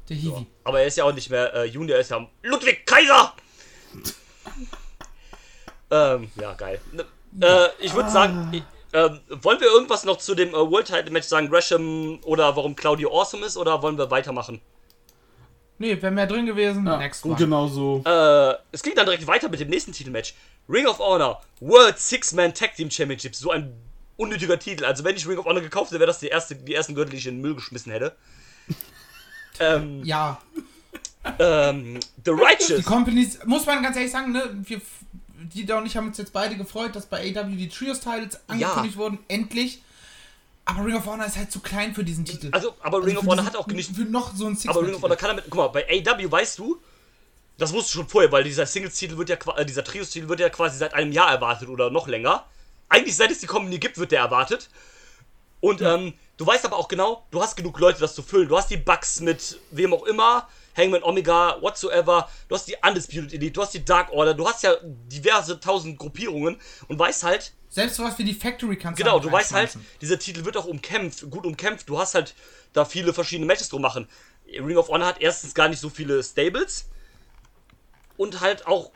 Der Hiwi. Aber er ist ja auch nicht mehr äh, Junior, er ist ja Ludwig Kaiser! ähm, ja, geil. Ne, Äh, ich würde sagen, ich, ähm, wollen wir irgendwas noch zu dem äh, World Title Match sagen, Gresham oder warum Claudio awesome ist, oder wollen wir weitermachen? Nee, wäre mehr drin gewesen. ja, Next one. genau so. Äh, es geht dann direkt weiter mit dem nächsten Titelmatch. Ring of Honor World Six-Man Tag Team Championship. So ein unnötiger Titel. Also wenn ich Ring of Honor gekauft hätte, wäre das die, erste, die ersten Gürtel, die ich in den Müll geschmissen hätte. Ähm, Ja, ähm, The die Righteous. Companies, muss man ganz ehrlich sagen, ne, wir, die da und ich haben uns jetzt beide gefreut, dass bei AW die Trios-Titles angekündigt wurden, endlich. Aber Ring of Honor ist halt zu klein für diesen Titel. Also, aber Ring Also of Honor diesen- hat auch nicht. Für noch so ein six Aber Ring of Honor kann damit. Guck mal, bei AW weißt du, das wusstest du schon vorher, weil dieser Singles-Titel wird ja äh, dieser Trios-Titel wird ja quasi seit einem Jahr erwartet oder noch länger. Eigentlich seit es die Company gibt, wird der erwartet. Und ähm, du weißt aber auch genau, du hast genug Leute, das zu füllen. Du hast die Bugs mit wem auch immer, Hangman Omega, whatsoever. Du hast die Undisputed Elite, du hast die Dark Order, du hast ja diverse tausend Gruppierungen und weißt halt, Selbst sowas wie die Factory kannst Genau, auch du weißt halt, dieser Titel wird auch umkämpft, gut umkämpft. Du hast halt da viele verschiedene Matches drum machen. Ring of Honor hat erstens gar nicht so viele Stables und halt auch,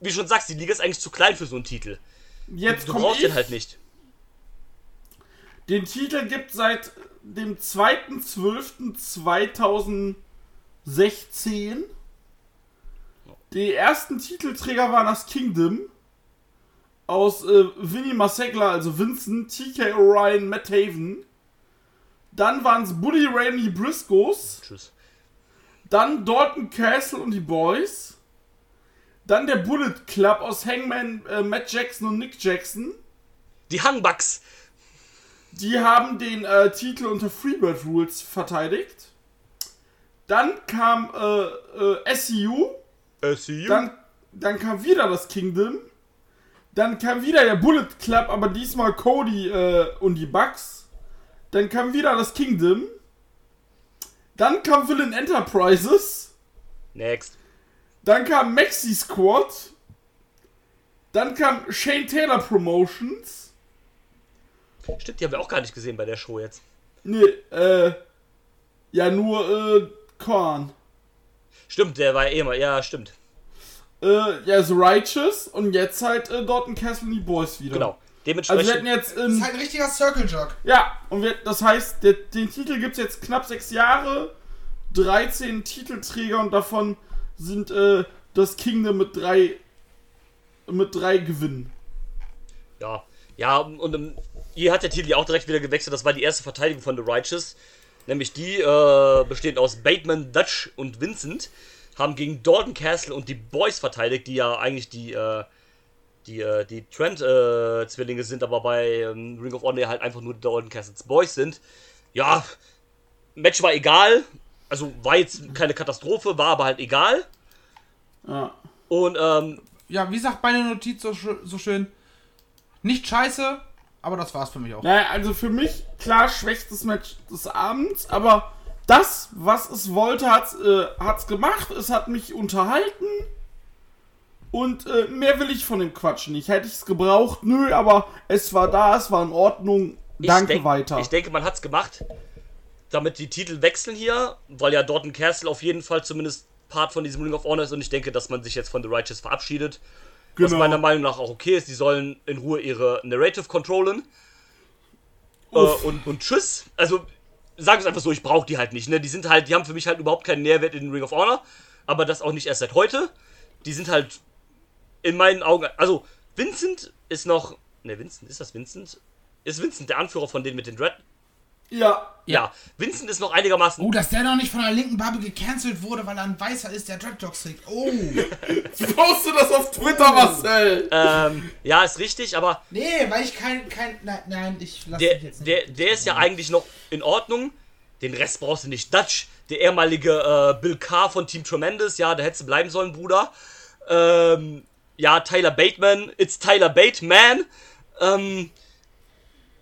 wie du schon sagst, die Liga ist eigentlich zu klein für so einen Titel. Jetzt Du brauchst ich. den halt nicht. Den Titel gibt seit dem 2.12.2000 16. Die ersten Titelträger waren das Kingdom. Aus äh, Vinny Masegla, also Vincent, TK Orion, Matt Haven. Dann waren es Buddy Ray Briscoes. Tschüss. Dann Dalton Castle und die Boys. Dann der Bullet Club aus Hangman, äh, Matt Jackson und Nick Jackson. Die Hangbucks. Die haben den äh, Titel unter Freebird Rules verteidigt. Dann kam äh, äh, SCU. SCU. Dann, dann kam wieder das Kingdom. Dann kam wieder der Bullet Club, aber diesmal Cody äh, und die Bucks. Dann kam wieder das Kingdom. Dann kam Villain Enterprises. Next. Dann kam Maxi Squad. Dann kam Shane Taylor Promotions. Stimmt, die haben wir auch gar nicht gesehen bei der Show jetzt. Nee, äh. Ja, nur, äh, Korn. Stimmt, der war eh mal. Ja, stimmt. Äh, ja, so Righteous und jetzt halt äh, Dalton Castle und die Boys wieder. Genau. Also Dementsprechend. wir hätten jetzt Das ähm, ist halt ein richtiger Circle Jerk. Ja, und wir, das heißt, der, den Titel gibt es jetzt knapp sechs Jahre, 13 Titelträger und davon sind äh, das Kingdom mit drei mit drei Gewinnen. Ja, ja, und ähm, hier hat der Titel ja auch direkt wieder gewechselt. Das war die erste Verteidigung von The Righteous. Nämlich die, äh, bestehend aus Bateman, Dutch und Vincent, haben gegen Dalton Castle und die Boys verteidigt, die ja eigentlich die, äh, die, äh, die Trent-Zwillinge sind, aber bei ähm, Ring of Honor halt einfach nur Dalton Castles Boys sind. Ja, Match war egal. Also war jetzt keine Katastrophe, war aber halt egal. Ja. Und ähm, Ja, wie sagt meine Notiz so, so schön? Nicht scheiße, aber das war's für mich auch. Naja, also für mich, klar, schwächstes Match des Abends, aber das, was es wollte, hat's, äh, hat's gemacht. Es hat mich unterhalten. Und äh, mehr will ich von dem Quatsch nicht. Hätte ich es gebraucht? Nö, aber es war da, es war in Ordnung. Ich Danke denk, weiter. Ich denke, man hat es gemacht, damit die Titel wechseln hier, weil ja Dalton Castle auf jeden Fall zumindest Part von diesem Ring of Honor ist und ich denke, dass man sich jetzt von The Righteous verabschiedet. Was Genau. meiner Meinung nach auch okay ist. Die sollen in Ruhe ihre Narrative controllen. Äh, und, und tschüss. Also, sag es einfach so, ich brauche die halt nicht. Ne? Die sind halt, die haben für mich halt überhaupt keinen Nährwert in Ring of Honor. Aber das auch nicht erst seit heute. Die sind halt in meinen Augen. Also, Vincent ist noch. Ne, Vincent, ist das Vincent? Ist Vincent der Anführer von denen mit den Dread? Ja, Ja. Vincent ist noch einigermaßen. Oh, dass der noch nicht von der linken Bubble gecancelt wurde, weil er ein Weißer ist, der Dreadlocks trägt. Oh. poste das auf Twitter, Marcel. Ähm, ja, ist richtig, aber nee, weil ich kein, kein, nein, nein, ich lasse der, mich jetzt nicht. der, der ist ja eigentlich noch in Ordnung. Den Rest brauchst du nicht. Dutch, der ehemalige äh, Bill Carr von Team Tremendous, ja, da hättest du bleiben sollen, Bruder. Ähm, ja, Tyler Bateman, it's Tyler Bateman. Ähm,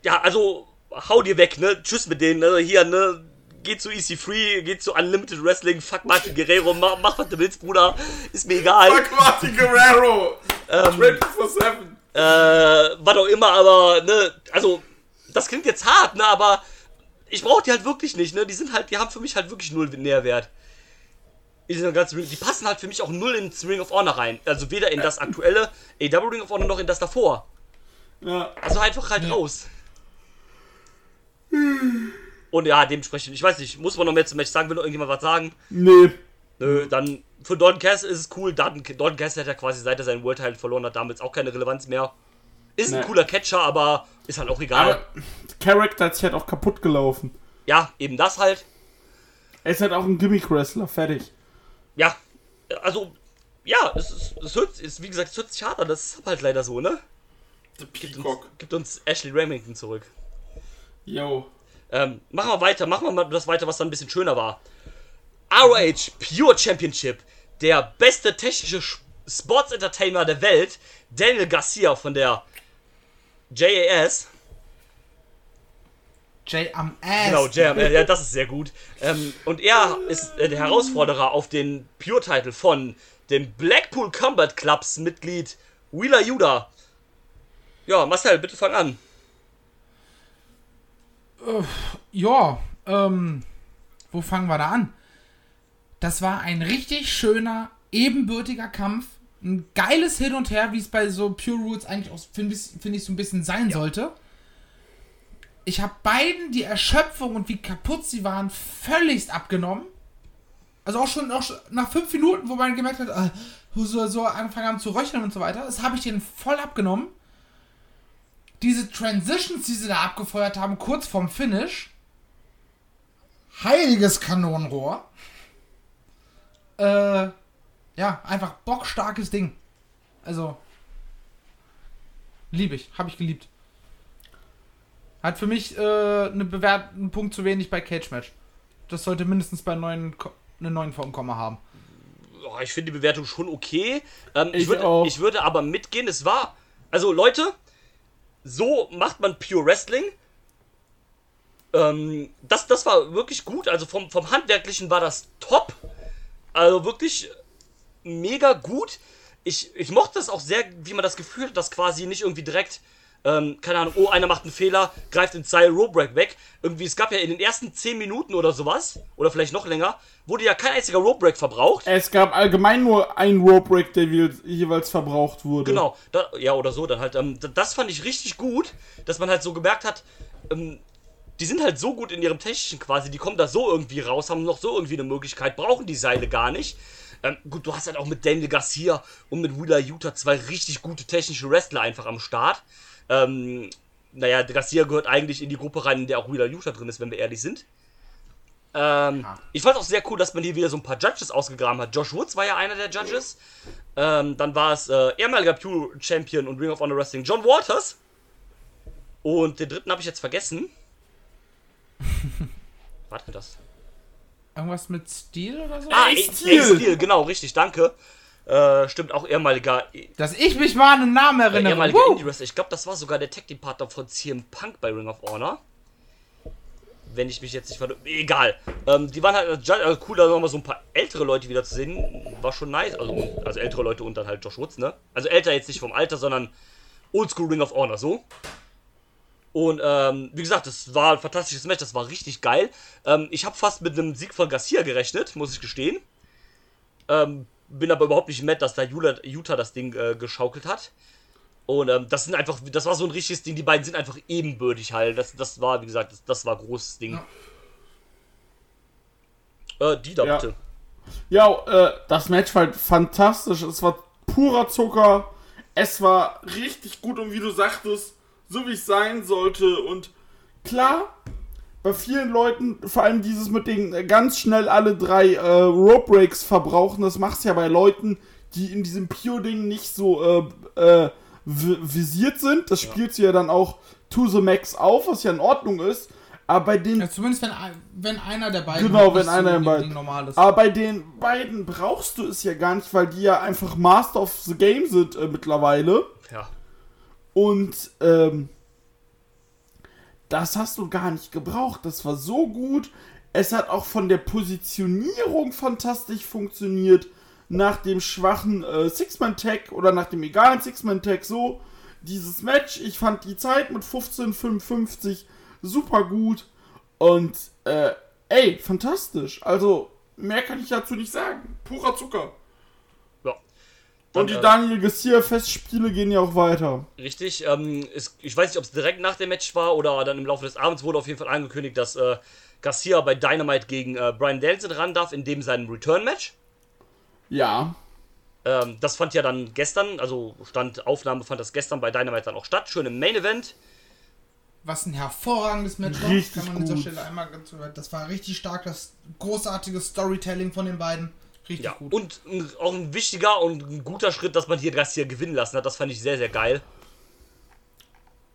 ja, also, hau dir weg, ne? Tschüss mit denen, ne? Hier, ne? Geh zu EC3, geh zu Unlimited Wrestling, fuck Martin Guerrero, mach, mach was du willst, Bruder. Ist mir egal. Fuck Martin Guerrero. Ähm, 24-7. äh, was auch immer, aber, ne, also, das klingt jetzt hart, ne, aber ich brauche die halt wirklich nicht, ne, die sind halt, die haben für mich halt wirklich null Nährwert. Die passen halt für mich auch null ins Ring of Honor rein. Also weder in das aktuelle AW Ring of Honor noch in das davor. Ja. Also einfach halt raus. Und ja, dementsprechend, ich weiß nicht, muss man noch mehr zum Match sagen, will noch irgendjemand was sagen? Nee. Nö, dann für Dalton Castle ist es cool. Dalton Castle hat ja quasi seit er seinen World Title verloren hat, damit auch keine Relevanz mehr. Ist ein Nee. cooler Catcher, aber ist halt auch egal. Aber der Charakter hat sich halt auch kaputt gelaufen. ja, eben das halt. Er ist halt auch ein Gimmick-Wrestler, fertig. Ja, also, ja, es, ist, es hört, es, wie gesagt, es hört sich hart an. Das ist halt leider so, ne? Gibt uns, gibt uns Ashley Remington zurück. Yo. Ähm, machen wir weiter, machen wir mal das weiter, was dann ein bisschen schöner war. ROH Pure Championship. Der beste technische Sch- Sports Entertainer der Welt, Daniel Garcia von der JAS. Am Ass. Genau, Jam, äh, ja, das ist sehr gut. Ähm, und er ist äh, der Herausforderer auf den Pure-Title von dem Blackpool Combat Clubs Mitglied Wheeler Yuda. Ja, Marcel, bitte fang an. Ja, ähm, wo fangen wir da an? Das war ein richtig schöner, ebenbürtiger Kampf. Ein geiles Hin und Her, wie es bei so Pure Rules eigentlich auch, finde ich, find ich, so ein bisschen sein sollte. Ich habe beiden die Erschöpfung und wie kaputt sie waren völligst abgenommen. Also auch schon, auch schon nach fünf Minuten, wo man gemerkt hat, äh, wo so, so angefangen haben zu röcheln und so weiter, das habe ich denen voll abgenommen. Diese Transitions, die sie da abgefeuert haben, kurz vorm Finish. Heiliges Kanonenrohr. Äh, ja, einfach bockstarkes Ding. Also, liebe ich, habe ich geliebt. Hat für mich äh, eine Bewert einen Punkt zu wenig bei Cage Match. Das sollte mindestens bei neuen Ko eine neuen Formkomma haben. Ich finde die Bewertung schon okay. Ähm, ich, Ich würde, auch. ich würde aber mitgehen. Es war. Also, Leute, so macht man Pure Wrestling. Ähm, das, das war wirklich gut. Also, vom, vom Handwerklichen war das top. Also, wirklich mega gut. Ich, ich mochte das auch sehr, wie man das Gefühl hat, dass quasi nicht irgendwie direkt. Ähm, keine Ahnung, oh, einer macht einen Fehler, greift den Style Roadbreak weg. Irgendwie, es gab ja in den ersten 10 Minuten oder sowas, oder vielleicht noch länger, wurde ja kein einziger Roadbreak verbraucht. Es gab allgemein nur einen Rope Break, der je- jeweils verbraucht wurde. Genau, da, ja, oder so, dann halt. Ähm, das fand ich richtig gut, dass man halt so gemerkt hat, ähm, die sind halt so gut in ihrem Technischen quasi, die kommen da so irgendwie raus, haben noch so irgendwie eine Möglichkeit, brauchen die Seile gar nicht. Ähm, gut, du hast halt auch mit Daniel Garcia und mit Wheeler Utah zwei richtig gute technische Wrestler einfach am Start. Ähm, naja, der Garcia gehört eigentlich in die Gruppe rein, in der auch Wheeler Utah drin ist, wenn wir ehrlich sind. Ähm, Ich fand auch sehr cool, dass man hier wieder so ein paar Judges ausgegraben hat. Josh Woods war ja einer der Judges. Ähm, dann war es äh, ehemaliger Pure Champion und Ring of Honor Wrestling John Waters. Und den dritten habe ich jetzt vergessen. Warte das. Irgendwas mit Stil oder so? Ah, Steel. Ace Steel, genau, richtig, danke. Äh, stimmt, auch ehemaliger, äh, Dass ich mich mal an den Namen erinnere. ehemaliger Woo! Indie Wrestler. Ich glaube, das war sogar der Tag Team Partner von CM Punk bei Ring of Honor. Wenn ich mich jetzt nicht ver... Egal. Ähm, die waren halt Judge, also cool, da nochmal so ein paar ältere Leute wieder zu sehen. War schon nice. Also, also ältere Leute und dann halt Josh Woods, ne? Also älter jetzt nicht vom Alter, sondern Oldschool Ring of Honor, so. Und ähm, wie gesagt, das war ein fantastisches Match, das war richtig geil. Ähm, ich habe fast mit einem Sieg von Garcia gerechnet, muss ich gestehen. Ähm, bin aber überhaupt nicht mad, dass da Utah das Ding äh, geschaukelt hat. Und ähm, das sind einfach, das war so ein richtiges Ding, die beiden sind einfach ebenbürtig halt. Das, das war, wie gesagt, das, das war großes Ding. Äh, die da Ja. bitte. Ja, äh, das Match war halt fantastisch. Es war purer Zucker. Es war richtig gut und wie du sagtest, so wie es sein sollte. Und klar, bei vielen Leuten, vor allem dieses mit den äh, ganz schnell alle drei äh, Rope Breaks verbrauchen, das machst du ja bei Leuten, die in diesem Pure-Ding nicht so äh, äh, vi- visiert sind. Das spielst du ja dann auch to the max auf, was ja in Ordnung ist. Aber bei den Ja, zumindest wenn, wenn einer der beiden Genau, wenn einer der beiden- Ding normal ist. Aber bei den beiden brauchst du es ja gar nicht, weil die ja einfach Master of the Game sind äh, mittlerweile. Ja. Und ähm, das hast du gar nicht gebraucht. Das war so gut. Es hat auch von der Positionierung fantastisch funktioniert. Nach dem schwachen äh, Six-Man-Tag oder nach dem egalen Six-Man-Tag so. Dieses Match, ich fand die Zeit mit 15,55 super gut. Und äh, ey, fantastisch. Also, mehr kann ich dazu nicht sagen. Purer Zucker. Dann, Und die äh, Daniel Garcia Festspiele gehen ja auch weiter. Richtig, ähm, es, ich weiß nicht, ob es direkt nach dem Match war oder dann im Laufe des Abends wurde auf jeden Fall angekündigt, dass äh, Garcia bei Dynamite gegen äh, Brian Danielson ran darf, in dem seinem Return-Match. Ja. Ähm, das fand ja dann gestern, also Stand Aufnahme fand das gestern bei Dynamite dann auch statt, schön im Main Event. Was ein hervorragendes Match war, Richtig kann man an dieser gut. Stelle einmal ganz Das war richtig stark, das großartige Storytelling von den beiden. Richtig Ja, gut. und ein, auch ein wichtiger und ein guter Schritt, dass man hier Garcia gewinnen lassen hat, das fand ich sehr, sehr geil.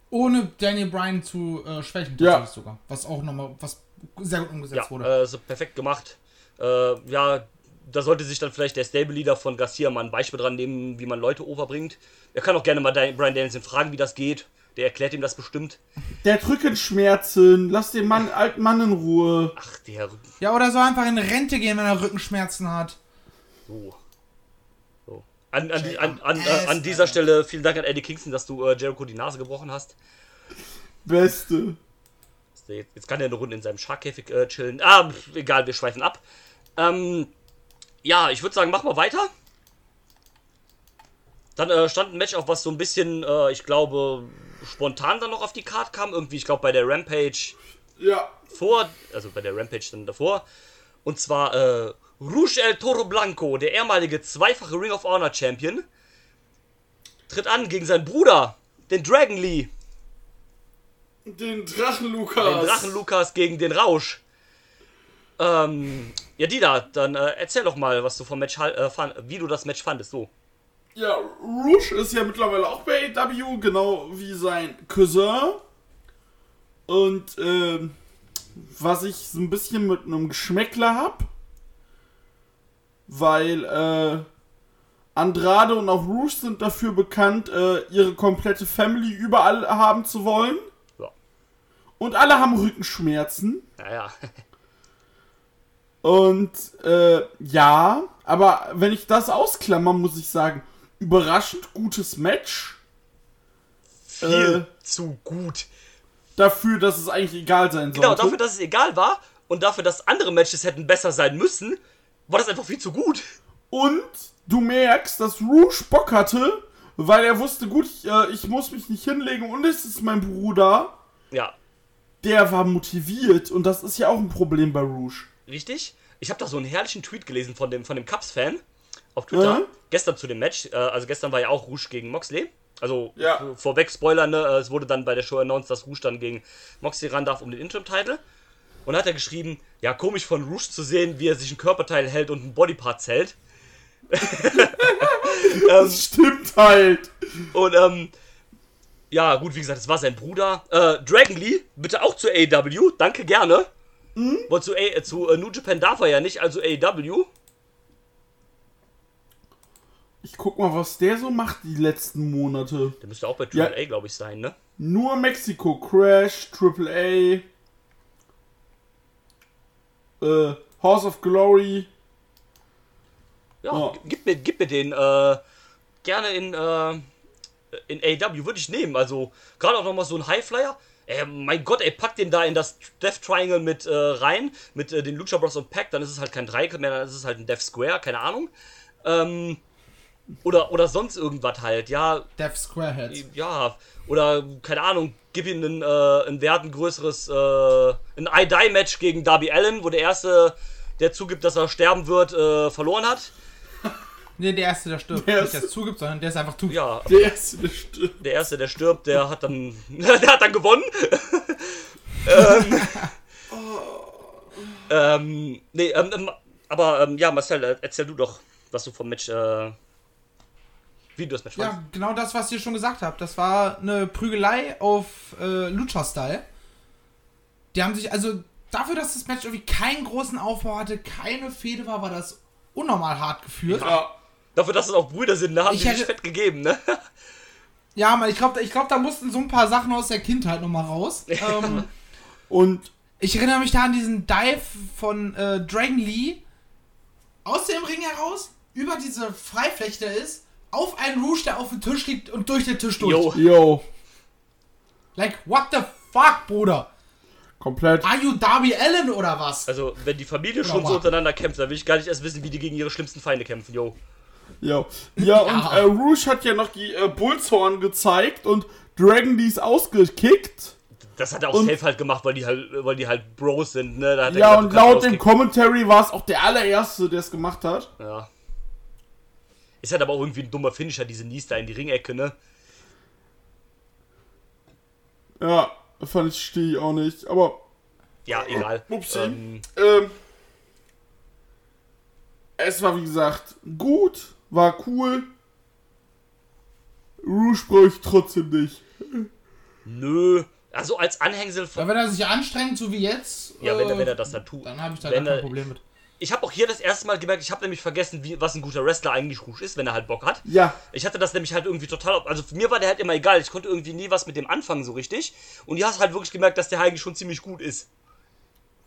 Ohne Daniel Bryan zu äh, schwächen, Ja. tatsächlich sogar. Was auch nochmal, was sehr gut umgesetzt Ja, wurde. äh, so perfekt gemacht. Äh, ja, da sollte sich dann vielleicht der Stable-Leader von Garcia mal ein Beispiel dran nehmen, wie man Leute overbringt. Er kann auch gerne mal Dan- Brian Danielson fragen, wie das geht. Der erklärt ihm das bestimmt. Der hat Rückenschmerzen. Lass den Mann, alten Mann in Ruhe. Ach, der. Ja, oder soll einfach in Rente gehen, wenn er Rückenschmerzen hat. So. so. An, an, an, an, äh, an dieser Stelle vielen Dank an Eddie Kingston, dass du äh, Jericho die Nase gebrochen hast. Beste. Jetzt, kann er eine Runde in seinem Scharkäfig äh, chillen. Ah, egal, wir schweifen ab. Ähm, ja, ich würde sagen, machen wir weiter. Dann äh, stand ein Match auf, was so ein bisschen, äh, ich glaube, spontan dann noch auf die Karte kam. Irgendwie, ich glaube, bei der Rampage Ja. vor, also bei der Rampage dann davor. Und zwar äh, Rouge El Toro Blanco, der ehemalige zweifache Ring of Honor Champion, tritt an gegen seinen Bruder, den Dragon Lee. Den Drachen Lukas. Den Drachen Lukas gegen den Rausch. Ähm, ja, Dida, dann äh, erzähl doch mal, was du vom Match äh, fand, wie du das Match fandest. So. Ja, Rouge ist ja mittlerweile auch bei AW, genau wie sein Cousin. Und ähm, was ich so ein bisschen mit einem Geschmäckler hab, weil äh, Andrade und auch Rouge sind dafür bekannt, äh, ihre komplette Family überall haben zu wollen. Ja. Und alle haben Rückenschmerzen. Naja. Und äh, ja, aber wenn ich das ausklammern, muss ich sagen, überraschend gutes Match. Viel zu gut. Dafür, dass es eigentlich egal sein sollte. Genau, dafür, dass es egal war und dafür, dass andere Matches hätten besser sein müssen, war das einfach viel zu gut. Und du merkst, dass Rouge Bock hatte, weil er wusste, gut, ich, äh, ich muss mich nicht hinlegen und es ist mein Bruder. Ja, Der war motiviert und das ist ja auch ein Problem bei Rouge. richtig. Ich habe da so einen herrlichen Tweet gelesen von dem, von dem Cubs-Fan auf Twitter. Mhm. Gestern zu dem Match. Äh, also gestern war ja auch Rouge gegen Moxley. Also Ja. vor- vorweg Spoiler, ne? äh, Es wurde dann bei der Show announced, dass Rouge dann gegen Moxley ran darf um den Interim-Title. Und hat er geschrieben, ja, komisch von Rouge zu sehen, wie er sich ein Körperteil hält und ein Bodypart hält. Das stimmt halt. Und ähm, ja, gut, wie gesagt, es war sein Bruder. Äh, Dragon Lee, bitte auch zu AEW, danke gerne. Mhm. Aber zu, A äh, zu äh, New Japan darf er ja nicht, also AEW. Ich guck mal, was der so macht die letzten Monate. Der müsste auch bei Ja. AAA, glaube ich, sein, ne? Nur Mexiko, Crash, AAA, äh, House of Glory. Ja, g- gib mir, gib mir den äh, gerne in, äh, in AEW, würde ich nehmen. Also, gerade auch nochmal so ein Highflyer. Äh, mein Gott, ey, pack den da in das Death Triangle mit äh, rein, mit äh, den Lucha Bros und Pack, dann ist es halt kein Dreieck mehr, dann ist es halt ein Death Square, keine Ahnung. Ähm, oder, oder sonst irgendwas halt, ja, Death Squarehead. ja, oder keine Ahnung, gib ihm einen, äh, einen Wert, ein größeres, äh, ein I-Die-Match gegen Darby Allen, wo der Erste, der zugibt, dass er sterben wird, äh, verloren hat. Nee, der Erste, der stirbt. Der Nicht, der es zugibt, sondern der ist einfach tot. Ja, Der erste, der stimmt. der Erste, der stirbt, der hat dann, der hat dann gewonnen. ähm, ähm, nee, ähm, ähm, aber ähm, ja, Marcel, äh, erzähl du doch, was du vom Match, äh, wie du das Match fandest. Ja, genau das, was ihr schon gesagt habt. Das war eine Prügelei auf äh, Lucha-Style. Die haben sich, also dafür, dass das Match irgendwie keinen großen Aufbau hatte, keine Fehde war, war das unnormal hart geführt. Ja, Ja, Dafür, dass es auch Brüder sind, da haben Ich die sich hätte- fett gegeben, ne? man, ich glaube, ich glaub, da mussten so ein paar Sachen aus der Kindheit nochmal raus. ähm, und ich erinnere mich da an diesen Dive von äh, Dragon Lee aus dem Ring heraus, über diese Freifläche ist, auf einen Rouge, der auf dem Tisch liegt und durch den Tisch durch. Jo. yo, Like, what the fuck, Bruder? komplett. Are you Darby Allen oder was? Also, wenn die Familie Oder schon so untereinander kämpft, dann will ich gar nicht erst wissen, wie die gegen ihre schlimmsten Feinde kämpfen, yo. Ja, ja und äh, Rouge hat ja noch die äh, Bullshorn gezeigt und Dragon Lee's ausgekickt. Das hat er auch Und- safe halt gemacht, weil die halt, weil die halt Bros sind, ne? Da hat er Ja, gesagt, und laut dem. Commentary war es auch der allererste, der es gemacht hat. Ja. Ist halt aber auch irgendwie ein dummer Finisher, diese Nies da in die Ringecke, ne? Ja, fand ich stehe ich auch nicht. Aber, Ja, egal. upsi. Ähm, Ähm, es war wie gesagt gut, war cool. Rouge brauche ich trotzdem nicht. nö. Also als Anhängsel Ja, von. wenn er sich anstrengt, so wie jetzt, Ja, wenn er, äh, wenn er das dann tut. dann habe ich da Wenn gar kein er- Problem mit. Ich habe auch hier das erste Mal gemerkt, ich habe nämlich vergessen, wie, was ein guter Wrestler eigentlich Rouge ist, wenn er halt Bock hat. Ja, Ich hatte das nämlich halt irgendwie total. Also für mir war der halt immer egal. Ich konnte irgendwie nie was mit dem anfangen so richtig. Und hier hast halt wirklich gemerkt, dass der eigentlich schon ziemlich gut ist.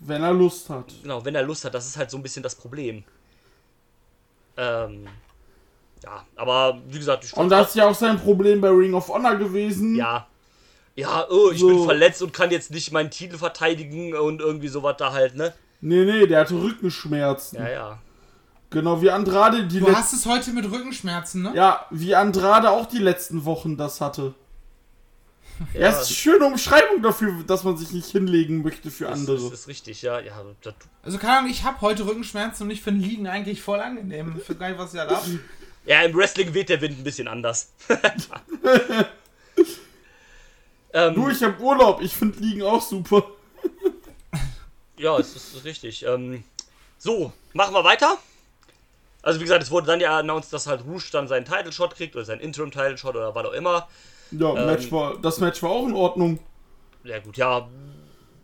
wenn er Lust hat. Genau, wenn er Lust hat, das ist halt so ein bisschen das Problem. Ähm. Ja, aber wie gesagt, ich Und das ist ja auch sein Problem bei Ring of Honor gewesen. Ja. Ja, oh, ich So. bin verletzt und kann jetzt nicht meinen Titel verteidigen und irgendwie sowas da halt, ne? Nee, nee, der hatte Rückenschmerzen. Ja, ja. Genau wie Andrade die Du hast es heute mit Rückenschmerzen, ne? Ja, wie Andrade auch die letzten Wochen das hatte. Ja, es ist eine schöne Umschreibung dafür, dass man sich nicht hinlegen möchte für andere. das ist richtig, ja. ja das, Also keine Ahnung, ich habe heute Rückenschmerzen und ich finde Liegen eigentlich voll angenehm. Ich finde gar nicht, was ich da hab. ja, im Wrestling weht der Wind ein bisschen anders. ähm, Du, ich hab Urlaub, ich finde Liegen auch super. Ja, es ist richtig. Ähm, so, machen wir weiter. Also wie gesagt, es wurde dann ja announced, dass halt Rouge dann seinen Title Shot kriegt oder seinen Interim Title Shot oder was auch immer. Ja, Ähm, Match war, das Match war auch in Ordnung. Ja gut, ja.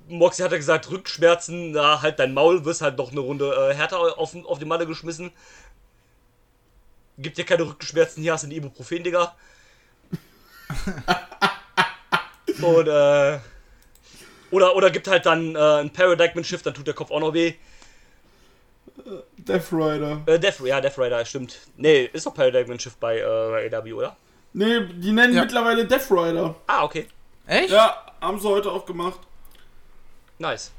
Moxie hat ja gesagt, Rückschmerzen, na, halt dein Maul, wirst halt noch eine Runde äh, härter auf, auf die Matte geschmissen. Gibt dir keine Rückenschmerzen, hier hast du ein Ibuprofen, Digga. Und, äh, oder, oder gibt halt dann äh, ein Paradigm Shift, dann tut der Kopf auch noch weh. Death Rider. Äh, Death, ja, Death Rider, stimmt. Nee, ist doch Paradigm Shift bei äh, AW, oder? Nee, die nennen Ja. mittlerweile Death Rider. Ah, okay. Echt? Ja, haben sie heute auch gemacht. Nice.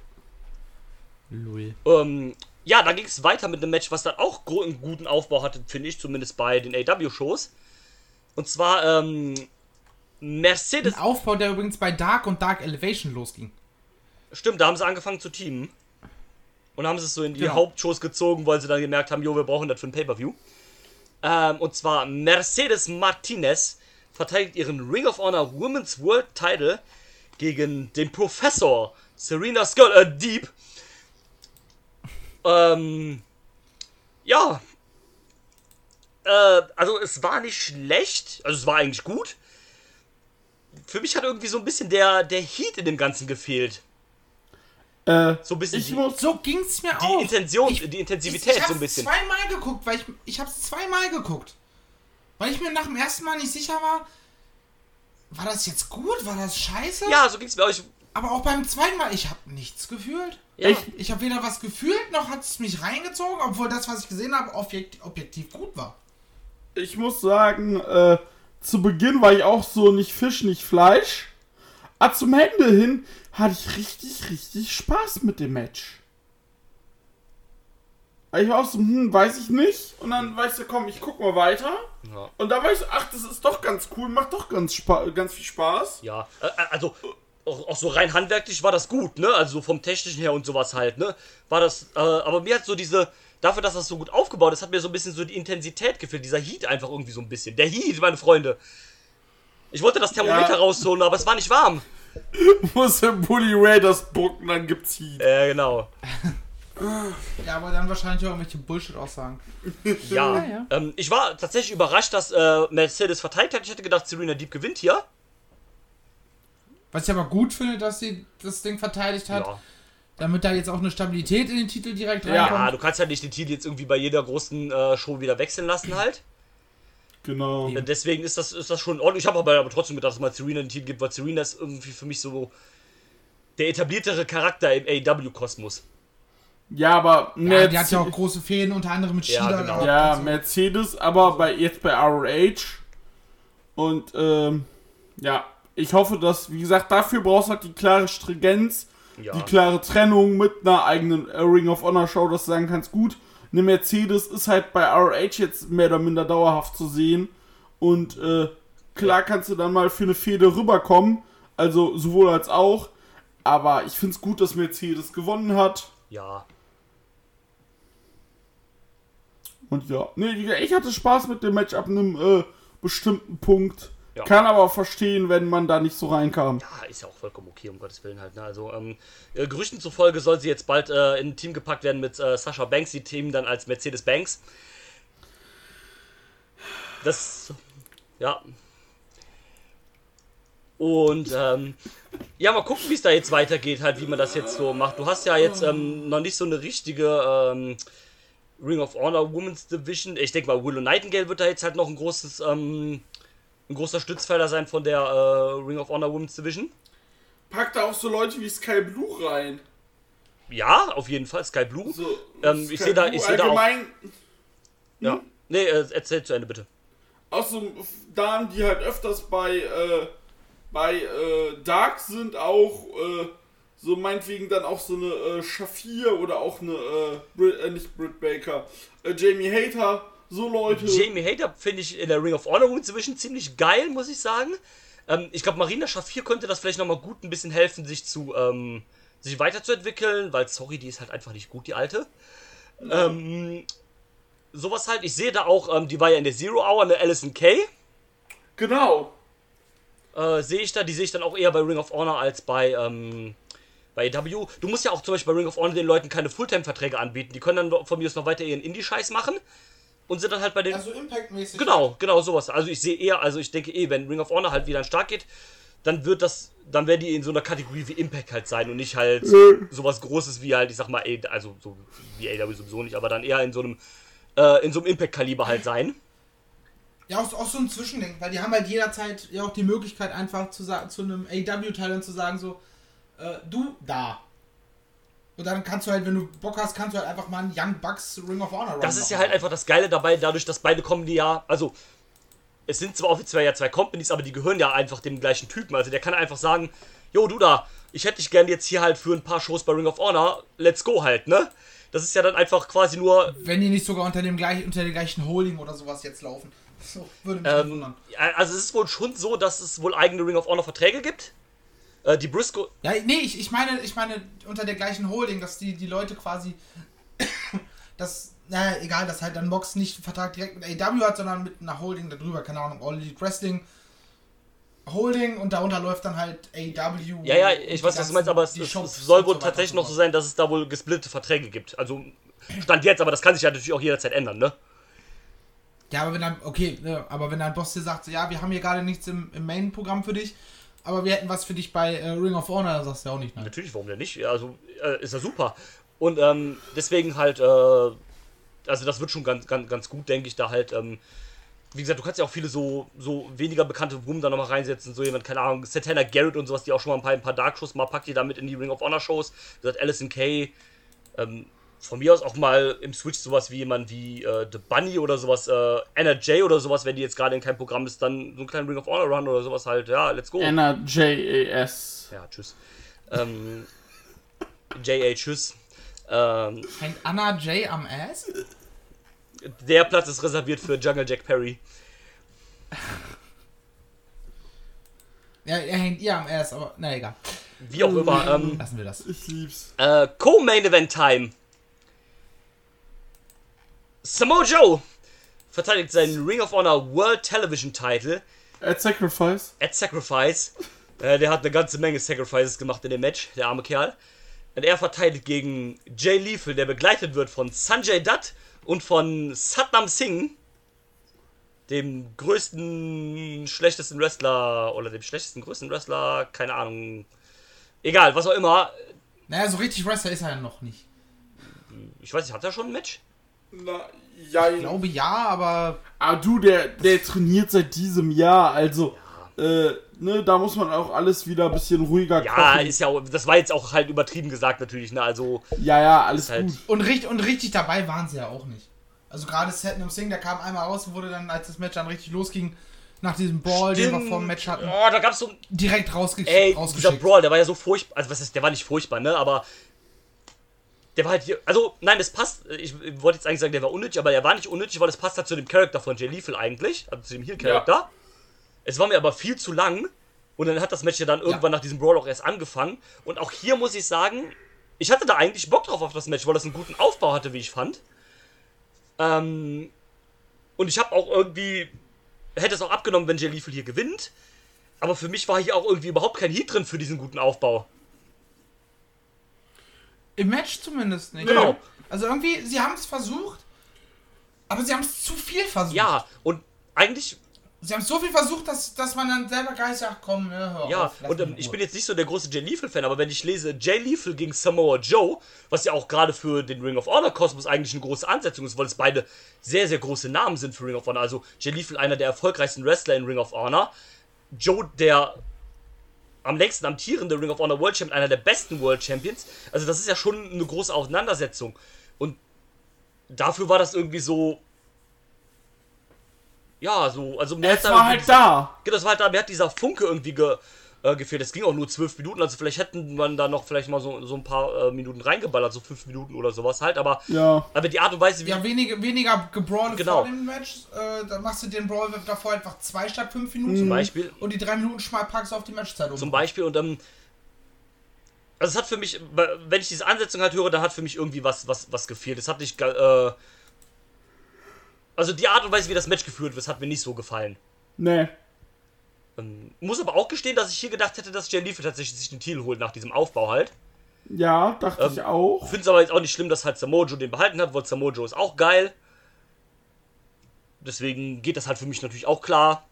Lul. Ähm, ja, dann ging es weiter mit einem Match, was dann auch einen guten Aufbau hatte, finde ich, zumindest bei den AW-Shows. Und zwar ähm, Mercedes. Ein Aufbau, der übrigens bei Dark und Dark Elevation losging. Stimmt, da haben sie angefangen zu teamen. Und haben sie es so in die Genau. Hauptshows gezogen, weil sie dann gemerkt haben, jo, wir brauchen das für ein Pay-Per-View. Ähm, und zwar Mercedes Martinez verteidigt ihren Ring of Honor Women's World Title gegen den Professor Serena Skull, äh, Deep. Ähm, ja. Äh, also es war nicht schlecht, also es war eigentlich gut. Für mich hat irgendwie so ein bisschen der, der Heat in dem Ganzen gefehlt. Äh, So ein bisschen ich die- muss. So ging's mir Die auch. Intention, Ich- die Ich, Intensivität ich so ein hab's bisschen. zweimal geguckt, weil ich, ich hab's zweimal geguckt. Weil ich mir nach dem ersten Mal nicht sicher war, war das jetzt gut, war das scheiße? Ja, so ging's mir auch. Ich, Aber auch beim zweiten Mal, ich habe nichts gefühlt. ja, Ich- Ich habe weder was gefühlt, noch hat es mich reingezogen, obwohl das, was ich gesehen habe, objekt, objektiv gut war. Ich muss sagen, äh, zu Beginn war ich auch so nicht Fisch, nicht Fleisch. Aber zum Ende hin hatte ich richtig, richtig Spaß mit dem Match. Ich war auch so, hm, weiß ich nicht. Und dann ich so, komm, ich guck mal weiter. Ja. Und da war ich so, ach, das ist doch ganz cool, macht doch ganz, spa ganz viel Spaß. ja. Äh, äh, also, auch, auch so rein handwerklich war das gut, ne? Also so vom technischen her und sowas halt, ne? War das, äh, aber mir hat so diese, dafür, dass das so gut aufgebaut ist, hat mir so ein bisschen so die Intensität gefehlt. Dieser Heat einfach irgendwie so ein bisschen. Der Heat, meine Freunde. Ich wollte das Thermometer Ja. rausholen, aber es war nicht warm. Muss der Bully Ray das bucken, dann gibt's Heat. Äh, genau. Ja, aber dann wahrscheinlich auch irgendwelche Bullshit-Aussagen. Ja. ja. Ähm, ich war tatsächlich überrascht, dass äh, Mercedes verteidigt hat. Ich hätte gedacht, Serena Deep gewinnt hier. Was ich aber gut finde, dass sie das Ding verteidigt hat, Ja. damit da jetzt auch eine Stabilität in den Titel direkt Ja. reinkommt. Ja, du kannst halt nicht den Titel jetzt irgendwie bei jeder großen äh, Show wieder wechseln lassen halt. Genau. Deswegen ist das, ist das schon Ordnung. Ich habe aber, aber trotzdem gedacht, dass mal Serena den Titel gibt, weil Serena ist irgendwie für mich so der etabliertere Charakter im AEW-Kosmos. Ja, aber Ja, die hat ja auch große Fäden, unter anderem mit Ja, Shida. genau. gehabt Ja, so. Mercedes, aber bei, jetzt bei ROH. Und ähm, ja, ich hoffe, dass, wie gesagt, dafür brauchst du halt die klare Stringenz, Ja. die klare Trennung mit einer eigenen Ring of Honor Show, dass du sagen kannst, gut, eine Mercedes ist halt bei ROH jetzt mehr oder minder dauerhaft zu sehen. Und äh, klar kannst du dann mal für eine Fehde rüberkommen, also sowohl als auch. Aber ich finde es gut, dass Mercedes gewonnen hat. Ja. Und ja, nee, ich hatte Spaß mit dem Match ab einem äh, bestimmten Punkt. Ja. Kann aber auch verstehen, wenn man da nicht so reinkam. Ja, ist ja auch vollkommen okay, um Gottes Willen halt. Ne? Also, ähm, äh, Gerüchten zufolge soll sie jetzt bald äh, in ein Team gepackt werden mit äh, Sascha Banks, die Team dann als Mercedes Banks. Das, ja. Und, ähm, ja, mal gucken, wie es da jetzt weitergeht, halt, wie man das jetzt so macht. Du hast ja jetzt ähm, noch nicht so eine richtige ähm, Ring of Honor Women's Division. Ich denke mal, Willow Nightingale wird da jetzt halt noch ein großes, ähm, ein großer Stützpfeiler sein von der äh, Ring of Honor Women's Division. Packt da auch so Leute wie Sky Blue rein. Ja, auf jeden Fall, Sky Blue. So, Ähm, ich seh da- ich seh da auch- allgemein Ja. Nee, äh, erzähl zu Ende bitte. auch so Damen, die halt öfters bei, äh, bei äh, Dark sind, auch äh, so meinetwegen dann auch so eine äh, Shafir oder auch eine, äh, Brit, äh, nicht Britt Baker, äh, Jamie Hater so Leute. Jamie Hader finde ich in der Ring of Honor inzwischen ziemlich geil, muss ich sagen. Ähm, ich glaube, Marina Schafir könnte das vielleicht nochmal gut ein bisschen helfen, sich zu, ähm, sich weiterzuentwickeln, weil, sorry, die ist halt einfach nicht gut, die alte. Ähm, sowas halt. Ich sehe da auch, ähm, die war ja in der Zero Hour, eine Alison Kay. Genau. Äh, sehe ich da, die sehe ich dann auch eher bei Ring of Honor als bei, ähm, bei AW. Du musst ja auch zum Beispiel bei Ring of Honor den Leuten keine Fulltime-Verträge anbieten. Die können dann von mir aus noch weiter ihren Indie-Scheiß machen und sind dann halt bei den. Also Impact-mäßig. Genau, genau sowas. Also ich sehe eher, also ich denke eh, wenn Ring of Honor halt wieder an Start geht, dann wird das, dann werden die in so einer Kategorie wie Impact halt sein und nicht halt sowas Großes wie halt, ich sag mal, also so wie AW sowieso nicht, aber dann eher in so einem, äh, in so einem Impact-Kaliber halt sein. Ja, auch, auch so ein Zwischending, weil die haben halt jederzeit ja auch die Möglichkeit, einfach zu, zu einem AW-Teil zu sagen, so, äh, du da. Und dann kannst du halt, wenn du Bock hast, kannst du halt einfach mal einen Young Bucks Ring of Honor Run Das ist ja halt einfach das Geile dabei, dadurch, dass beide kommen die ja, also es sind zwar offiziell ja zwei Companies, aber die gehören ja einfach dem gleichen Typen. Also der kann einfach sagen, jo du da, ich hätte dich gern jetzt hier halt für ein paar Shows bei Ring of Honor, let's go halt, ne? Das ist ja dann einfach quasi nur Wenn die nicht sogar unter dem, gleich, unter dem gleichen Holding oder sowas jetzt laufen. So, würde mich Ähm, wundern. ja, also es ist wohl schon so, dass es wohl eigene Ring of Honor Verträge gibt. Äh, die Briscoe, Ja, nee, ich, ich meine, ich meine unter der gleichen Holding, dass die, die Leute quasi. das, naja, egal, dass halt dann Box nicht einen Vertrag direkt mit AW hat, sondern mit einer Holding darüber, keine Ahnung, All Elite Wrestling Holding und darunter läuft dann halt AW. ja, ja, ich weiß, was du meinst, aber es, es, soll wohl so tatsächlich noch so sein, dass es da wohl gesplittete Verträge gibt. Also Stand jetzt, aber das kann sich ja natürlich auch jederzeit ändern, ne? Ja, aber wenn dann, okay, ne, aber wenn dein Boss dir sagt, so, ja, wir haben hier gerade nichts im, im Main-Programm für dich, aber wir hätten was für dich bei äh, Ring of Honor, sagst du ja auch nicht nein. Natürlich, warum denn nicht? Ja, Also äh, ist ja super. Und ähm, deswegen halt, äh, also das wird schon ganz, ganz, ganz gut, denke ich, da halt, ähm, wie gesagt, du kannst ja auch viele so, so weniger bekannte Women da nochmal reinsetzen, so jemand, keine Ahnung, Satana Garrett und sowas, die auch schon mal ein paar, ein paar Dark-Shows mal packt, die da mit in die Ring of Honor Shows, wie gesagt, Alison Kay, ähm, von mir aus auch mal im Switch sowas wie jemand wie äh, The Bunny oder sowas, äh, Anna J oder sowas, wenn die jetzt gerade in keinem Programm ist, dann so einen kleinen Ring of Honor Run oder sowas halt, ja, let's go. N-A-J-A-S. Ja, tschüss. Ähm, J.A. Tschüss. Ähm, Hängt Anna J am Ass? der Platz ist reserviert für Jungle Jack Perry. Ja, er hängt ihr am Ass, aber na egal. Wie auch immer. Ähm, Lassen wir das. Ich lieb's. äh, Co-Main Event Time. Samoa Joe verteidigt seinen Ring of Honor World Television Title At Sacrifice. at Sacrifice. Äh, der hat eine ganze Menge Sacrifices gemacht in dem Match, der arme Kerl. Und er verteidigt gegen Jay Lethal, der begleitet wird von Sanjay Dutt und von Satnam Singh, dem größten, schlechtesten Wrestler oder dem schlechtesten, größten Wrestler, keine Ahnung. Egal, was auch immer. Naja, so richtig Wrestler ist er ja noch nicht. Ich weiß nicht, hat er schon ein Match? Na, ja, Ich glaube ja, aber Ah, du, der, der trainiert seit diesem Jahr, also, äh, ne, da muss man auch alles wieder ein bisschen ruhiger Ja, kochen. ist ja, auch- das war jetzt auch halt übertrieben gesagt natürlich, ne, also, ja, ja, alles halt, gut. und, richtig, und richtig dabei waren sie ja auch nicht. Also gerade Satnam Singh, der kam einmal raus und wurde dann, als das Match dann richtig losging, nach diesem Brawl, den wir vor dem Match hatten, Oh, da gab's so, direkt rausge Ey, dieser rausgeschickt. Brawl, der war ja so furchtbar. Also, was ist, der war nicht furchtbar, ne? Aber. Der war halt hier. Also, nein, das passt. Ich wollte jetzt eigentlich sagen, der war unnötig, aber der war nicht unnötig, weil das passt halt zu dem Charakter von Jay Lethal eigentlich. Also zu dem Heel-Charakter. Es war mir aber viel zu lang. Und dann hat das Match ja dann irgendwann nach diesem Brawl auch erst angefangen. Und auch hier muss ich sagen, ich hatte da eigentlich Bock drauf auf das Match, weil das einen guten Aufbau hatte, wie ich fand. Ähm. Und ich habe auch irgendwie. Hätte es auch abgenommen, wenn Jay Lethal hier gewinnt. Aber für mich war hier auch irgendwie überhaupt kein Heat drin für diesen guten Aufbau. Im Match zumindest nicht. Genau. Also irgendwie, sie haben es versucht, aber sie haben es zu viel versucht. Ja, und eigentlich, Sie haben so viel versucht, dass, dass man dann selber gleich sagt, komm, ne, hör ja, auf, und ähm, ich bin jetzt nicht so der große Jay Lethal-Fan, aber wenn ich lese Jay Lethal gegen Samoa Joe, was ja auch gerade für den Ring of Honor Kosmos eigentlich eine große Ansetzung ist, weil es beide sehr, sehr große Namen sind für Ring of Honor. Also Jay Lethal, einer der erfolgreichsten Wrestler in Ring of Honor. Joe, der am längsten amtierende Ring of Honor World Champion, einer der besten World Champions. Also das ist ja schon eine große Auseinandersetzung. Und dafür war das irgendwie so. Ja, so, also mir Es war halt da. Genau, das war halt da, mir hat dieser Funke irgendwie ge, äh, gefehlt. Es ging auch nur zwölf Minuten, also vielleicht hätten man da noch vielleicht mal so, so ein paar äh, Minuten reingeballert, so fünf Minuten oder sowas halt, aber, Ja. aber die Art und Weise, wie. Ja, weniger, weniger gebrawlt Genau. vor dem Match. Äh, dann machst du den Brawl davor einfach zwei statt fünf Minuten. zum Beispiel, Und die drei Minuten schmal packst du auf die Matchzeit um. Zum Beispiel und ähm, also es hat für mich, wenn ich diese Ansetzung halt höre, da hat für mich irgendwie was, was, was gefehlt. Es hat nicht, äh, also die Art und Weise, wie das Match geführt wird, hat mir nicht so gefallen. Nee. Ähm, muss aber auch gestehen, dass ich hier gedacht hätte, dass Jay tatsächlich sich den Titel holt nach diesem Aufbau halt. Ja, dachte Ähm, ich auch. Finde es aber jetzt auch nicht schlimm, dass halt Samojo den behalten hat, weil Samojo ist auch geil. Deswegen geht das halt für mich natürlich auch klar.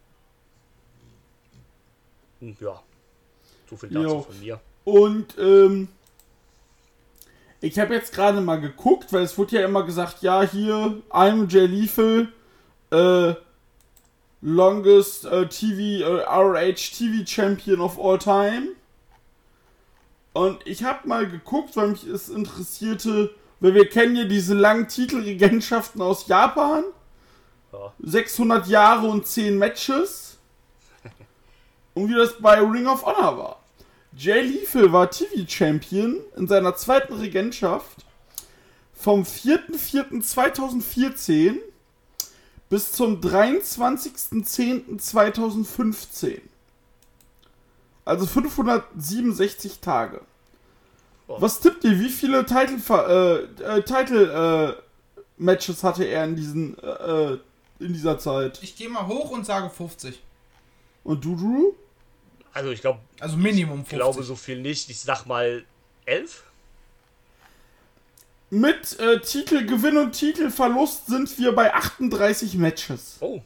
Und ja, so viel dazu Jo. von mir. Und ähm, ich habe jetzt gerade mal geguckt, weil es wurde ja immer gesagt, ja, hier, I'm Jay Lethal, äh, longest äh, TV, äh, RH TV Champion of all time. Und ich habe mal geguckt, weil mich es interessierte, weil wir kennen ja diese langen Titelregentschaften aus Japan. Ja. 600 Jahre und 10 Matches. Und wie das bei Ring of Honor war. Jay Lethal war TV-Champion in seiner zweiten Regentschaft vom 4.4.2014 bis zum 23.10.2015. Also 567 Tage. Oh. Was tippt ihr? Wie viele Title, äh, äh, Title äh, Matches hatte er in diesen äh, in dieser Zeit? Ich gehe mal hoch und sage 50. Und du, Drew? Also ich glaube, Also Minimum 50. Ich glaube so viel nicht. Ich sag mal elf. Mit äh, Titelgewinn und Titelverlust sind wir bei 38 Matches. Oh.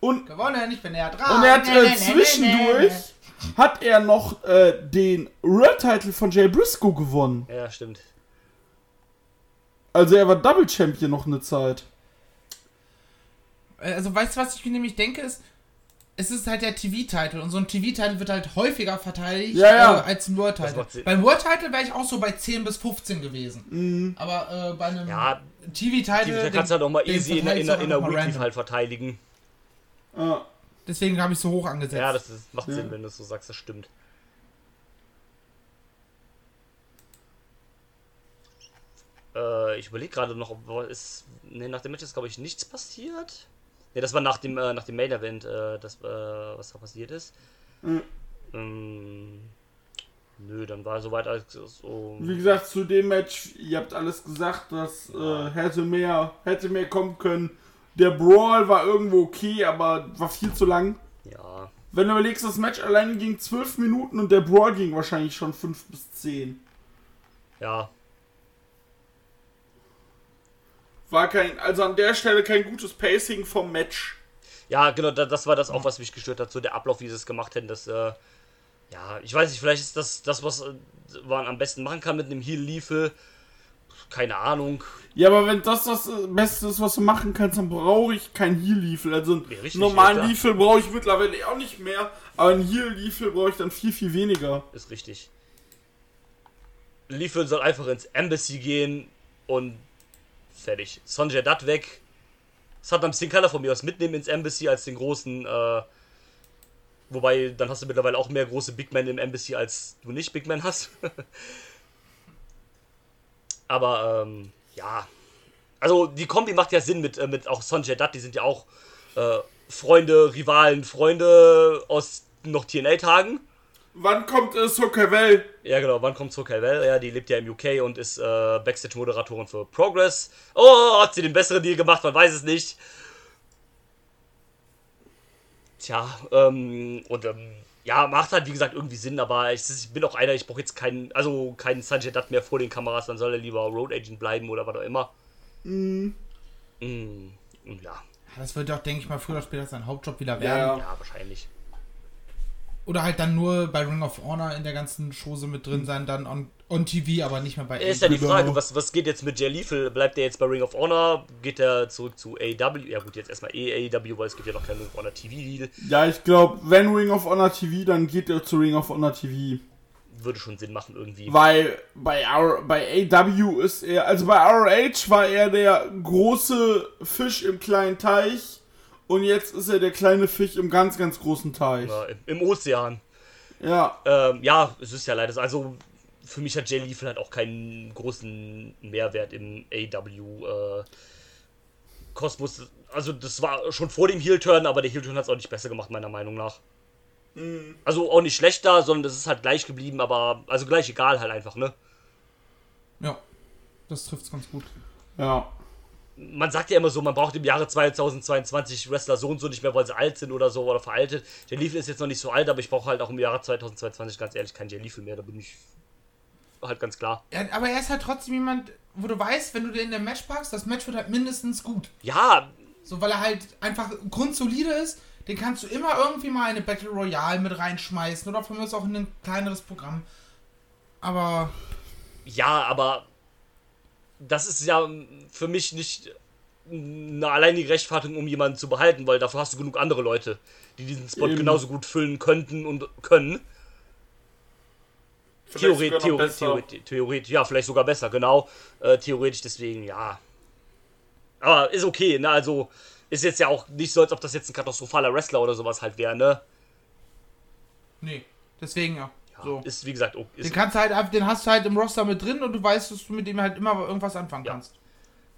Und, Gewonnen, ich bin näher dran. und er hat Nee, äh, nee, nee, zwischendurch nee, hat er noch äh, den World Title von Jay Briscoe gewonnen. Ja, stimmt. Also er war Double Champion noch eine Zeit. nee. Also weißt du, was ich mir nämlich denke, ist, es ist halt der TV-Title und so ein TV-Title wird halt häufiger verteidigt Ja, ja. Äh, als ein World-Title. Beim World-Title wäre ich auch so bei 10 bis 15 gewesen. Mhm. Aber äh, bei einem Ja, TV-Title. Da kannst du halt auch mal easy in der, in in der Weekly halt verteidigen. Äh, Deswegen habe ich so hoch angesetzt. Ja, das ist, macht Ja. Sinn, wenn du es so sagst, das stimmt. Äh, ich überlege gerade noch, ob ist. Ne, nach dem Match ist, glaube ich, nichts passiert. Ne, das war nach dem, äh, nach dem Main Event, äh, das, äh, was da passiert ist. Mhm. Ähm, nö, dann war soweit alles so. wie gesagt, zu dem Match, ihr habt alles gesagt, das äh, hätte mehr, hätte mehr kommen können. Der Brawl war irgendwo okay, aber war viel zu lang. Ja, Wenn du überlegst, das Match allein ging 12 Minuten und der Brawl ging wahrscheinlich schon 5 bis 10. ja, War kein, also an der Stelle kein gutes Pacing vom Match. Ja, genau, da, das war das auch, was mich gestört hat, so der Ablauf, wie sie es gemacht hätten, das, äh, ja, ich weiß nicht, vielleicht ist das das, was äh, man am besten machen kann mit einem Heal-Liefe. Keine Ahnung. Ja, aber wenn das das äh, Beste ist, was du machen kannst, dann brauche ich kein Heal-Leafel. Also einen Ja, richtig, normalen. Leafel brauche ich mittlerweile auch nicht mehr, aber ein Heal-Leafel brauche ich dann viel, viel weniger. Ist richtig. Liefe soll einfach ins Embassy gehen und fertig. Sonjay Dutt weg. Saddam Singh kann er von mir aus mitnehmen ins Embassy als den großen, äh, wobei, dann hast du mittlerweile auch mehr große Big Men im Embassy, als du nicht Big Men hast. Aber, ähm, ja. Also, die Kombi macht ja Sinn mit, äh, mit auch Sonjay Dutt, die sind ja auch äh, Freunde, Rivalen, Freunde aus noch TNA-Tagen. Wann kommt äh, Sokavell? Ja, genau. Wann kommt Sokai Well? Ja, die lebt ja im UK und ist äh, Backstage-Moderatorin für Progress. Oh, hat sie den besseren Deal gemacht? Man weiß es nicht. Tja, ähm, und ähm, ja, macht halt wie gesagt irgendwie Sinn, aber ich, ich bin auch einer, ich brauche jetzt keinen, also keinen Sanjay Dutt mehr vor den Kameras, dann soll er lieber Road Agent bleiben oder was auch immer. Mm. Mm, und ja, Das wird doch, denke ich mal, früher oder später sein Hauptjob wieder werden. ja. ja, wahrscheinlich. Oder halt dann nur bei Ring of Honor in der ganzen Chose mit drin sein, dann on, on TV, aber nicht mehr bei Ist ja die. Frage, was, was geht jetzt mit Jay Lethal? Bleibt er jetzt bei Ring of Honor? Geht er zurück zu AW? Ja gut, jetzt erstmal AW, weil es gibt ja noch keinen Ring of Honor TV-Deal. Ja, ich glaube, wenn Ring of Honor TV, dann geht er zu Ring of Honor TV. Würde schon Sinn machen irgendwie. Weil bei, R bei AW ist er, also bei ROH war er der große Fisch im kleinen Teich und jetzt ist er der kleine Fisch im ganz, ganz großen Teich. Ja, im, Ozean. Ja. Ähm, ja, es ist ja leider so. Also für mich hat Jay Lethal halt auch keinen großen Mehrwert im AW äh, Kosmos. Also das war schon vor dem Heel-Turn, aber der Heel-Turn hat es auch nicht besser gemacht, meiner Meinung nach. Also auch nicht schlechter, sondern das ist halt gleich geblieben, aber also gleich egal halt einfach, ne? Ja, das trifft's ganz gut. Ja. Man sagt ja immer so, man braucht im Jahre 2022 Wrestler so und so nicht mehr, weil sie alt sind oder so oder veraltet. Jay Lethal ist jetzt noch nicht so alt, aber ich brauche halt auch im Jahre 2022 ganz ehrlich keinen Jay Lethal mehr, da bin ich halt ganz klar. Ja, aber er ist halt trotzdem jemand, wo du weißt, wenn du den in der Match packst, das Match wird halt mindestens gut. Ja, So, weil er halt einfach grundsolide ist. Den kannst du immer irgendwie mal in eine Battle Royale mit reinschmeißen oder von mir aus auch in ein kleineres Programm. Aber Ja, aber das ist ja für mich nicht eine alleinige Rechtfertigung, um jemanden zu behalten, weil dafür hast du genug andere Leute, die diesen Spot Eben. genauso gut füllen könnten und können. Vielleicht Theoretisch. Theoretisch, Theoretisch, ja, vielleicht sogar besser, genau. Äh, theoretisch deswegen, ja. Aber ist okay, ne? Also ist jetzt ja auch nicht so, als ob das jetzt ein katastrophaler Wrestler oder sowas halt wäre, ne? nee, deswegen ja. So. Ist wie gesagt, okay, Den ist, kannst du halt, einfach- den hast du halt im Roster mit drin und du weißt, dass du mit dem halt immer irgendwas anfangen Ja. kannst.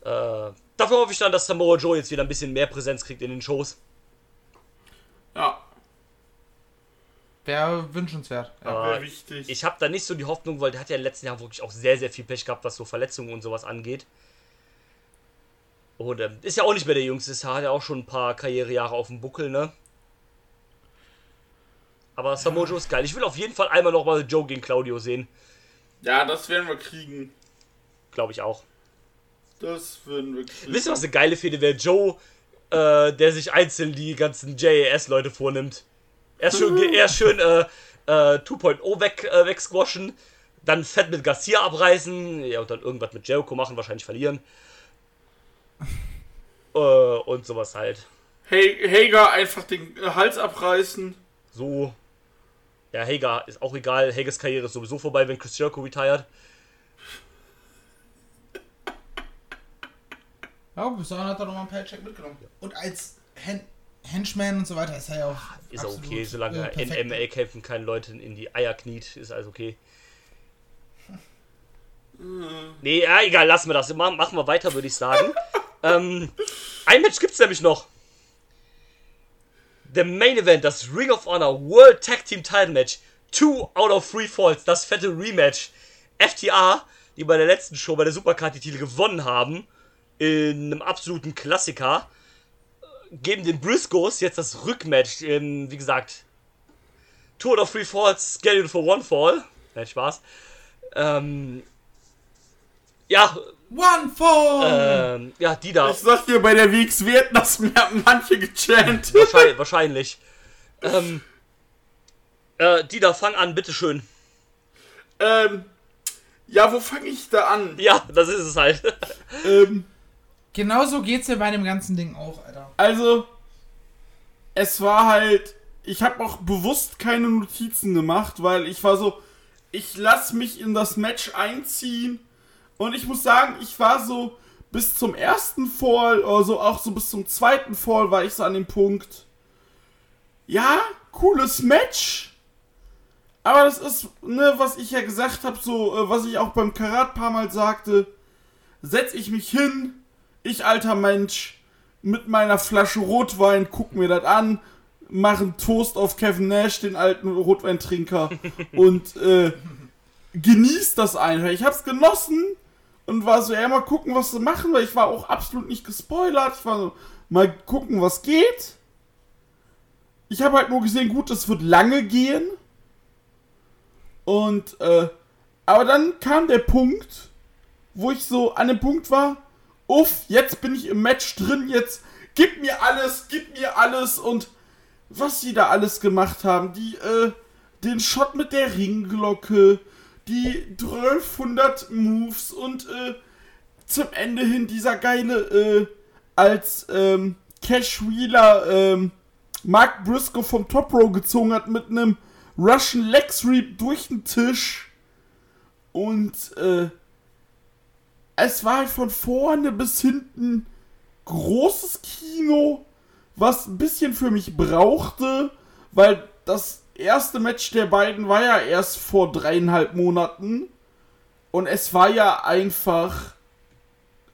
äh, dafür hoffe ich dann, dass Samoa Joe jetzt wieder ein bisschen mehr Präsenz kriegt in den Shows. Ja, Wäre wünschenswert. Ja. Wäre wichtig. Ich habe da nicht so die Hoffnung, weil der hat ja in den letzten Jahren wirklich auch sehr, sehr viel Pech gehabt, was so Verletzungen und sowas angeht. Und ähm, ist ja auch nicht mehr der Jüngste, ist- hat ja auch schon ein paar Karrierejahre auf dem Buckel, ne? Aber Samoa Joe ist geil. Ich will auf jeden Fall einmal nochmal Joe gegen Claudio sehen. ja, das werden wir kriegen. Glaube ich auch. Das werden wir kriegen. Wisst ihr, was eine geile Fehde wäre? Joe, äh, der sich einzeln die ganzen JAS-Leute vornimmt. Erst schön, erst schön äh, äh, 2.0 weg, äh, wegsquashen, dann fett mit Garcia abreißen, ja, und dann irgendwas mit Jericho machen, wahrscheinlich verlieren. äh, und sowas halt. Hey, Hager einfach den Hals abreißen. So. Ja, Hager ist auch egal. Hagers Karriere ist sowieso vorbei, wenn Chris Jericho retired. Ja, bis dahin hat er nochmal ein Paycheck mitgenommen. Und als Hen Henchman und so weiter ist er ja auch. Ist absolut, okay, solange äh, er. MMA kämpfen keine Leute in die Eier kniet, ist alles okay. Nee, ja, egal, lassen wir das. Ma- Machen wir weiter, würde ich sagen. ähm, ein Match gibt's nämlich noch. The Main Event, das Ring of Honor World Tag Team Title Match. Two out of three falls, das fette Rematch. FTA, die bei der letzten Show bei der Supercard die Titel gewonnen haben, in einem absoluten Klassiker, geben den Briscoes jetzt das Rückmatch. In, wie gesagt, Two out of three falls, scheduled for one fall. Nein, Spaß. Ähm, ja, One Fall! ähm, ja, die da. Ich sag dir, bei der WX werden das mir manche gechantet. Wahrscheinlich. wahrscheinlich. Ähm, äh, die da, fang an, bitteschön. ähm, ja, wo fange ich da an? Ja, das ist es halt. Ähm, Genauso geht's mir bei dem ganzen Ding auch, Alter. also, es war halt, ich habe auch bewusst keine Notizen gemacht, weil ich war so, ich lass mich in das Match einziehen und ich muss sagen, ich war so bis zum ersten Fall oder so auch so bis zum zweiten Fall war ich so an dem Punkt. Ja, cooles Match. Aber das ist, ne, was ich ja gesagt habe, so, äh, was ich auch beim Karat paar Mal sagte, setz ich mich hin, ich alter Mensch, mit meiner Flasche Rotwein, guck mir das an, mach einen Toast auf Kevin Nash, den alten Rotweintrinker, und äh, genieß das einfach. Ich hab's genossen und war so, ja, mal gucken, was sie machen, weil ich war auch absolut nicht gespoilert. Ich war so, mal gucken, was geht. Ich habe halt nur gesehen, gut, es wird lange gehen. Und, äh, aber dann kam der Punkt, wo ich so an dem Punkt war, uff, jetzt bin ich im Match drin, jetzt gib mir alles, gib mir alles und was sie da alles gemacht haben, die, äh, den Shot mit der Ringglocke, die 1200 Moves und, äh, zum Ende hin dieser geile, äh, als, ähm, Cash Wheeler, ähm, Mark Briscoe vom Top Row gezogen hat mit einem Russian Leg Sweep durch den Tisch. Und, äh, es war halt von vorne bis hinten großes Kino, was ein bisschen für mich brauchte, weil das erste Match der beiden war ja erst vor dreieinhalb Monaten. Und es war ja einfach.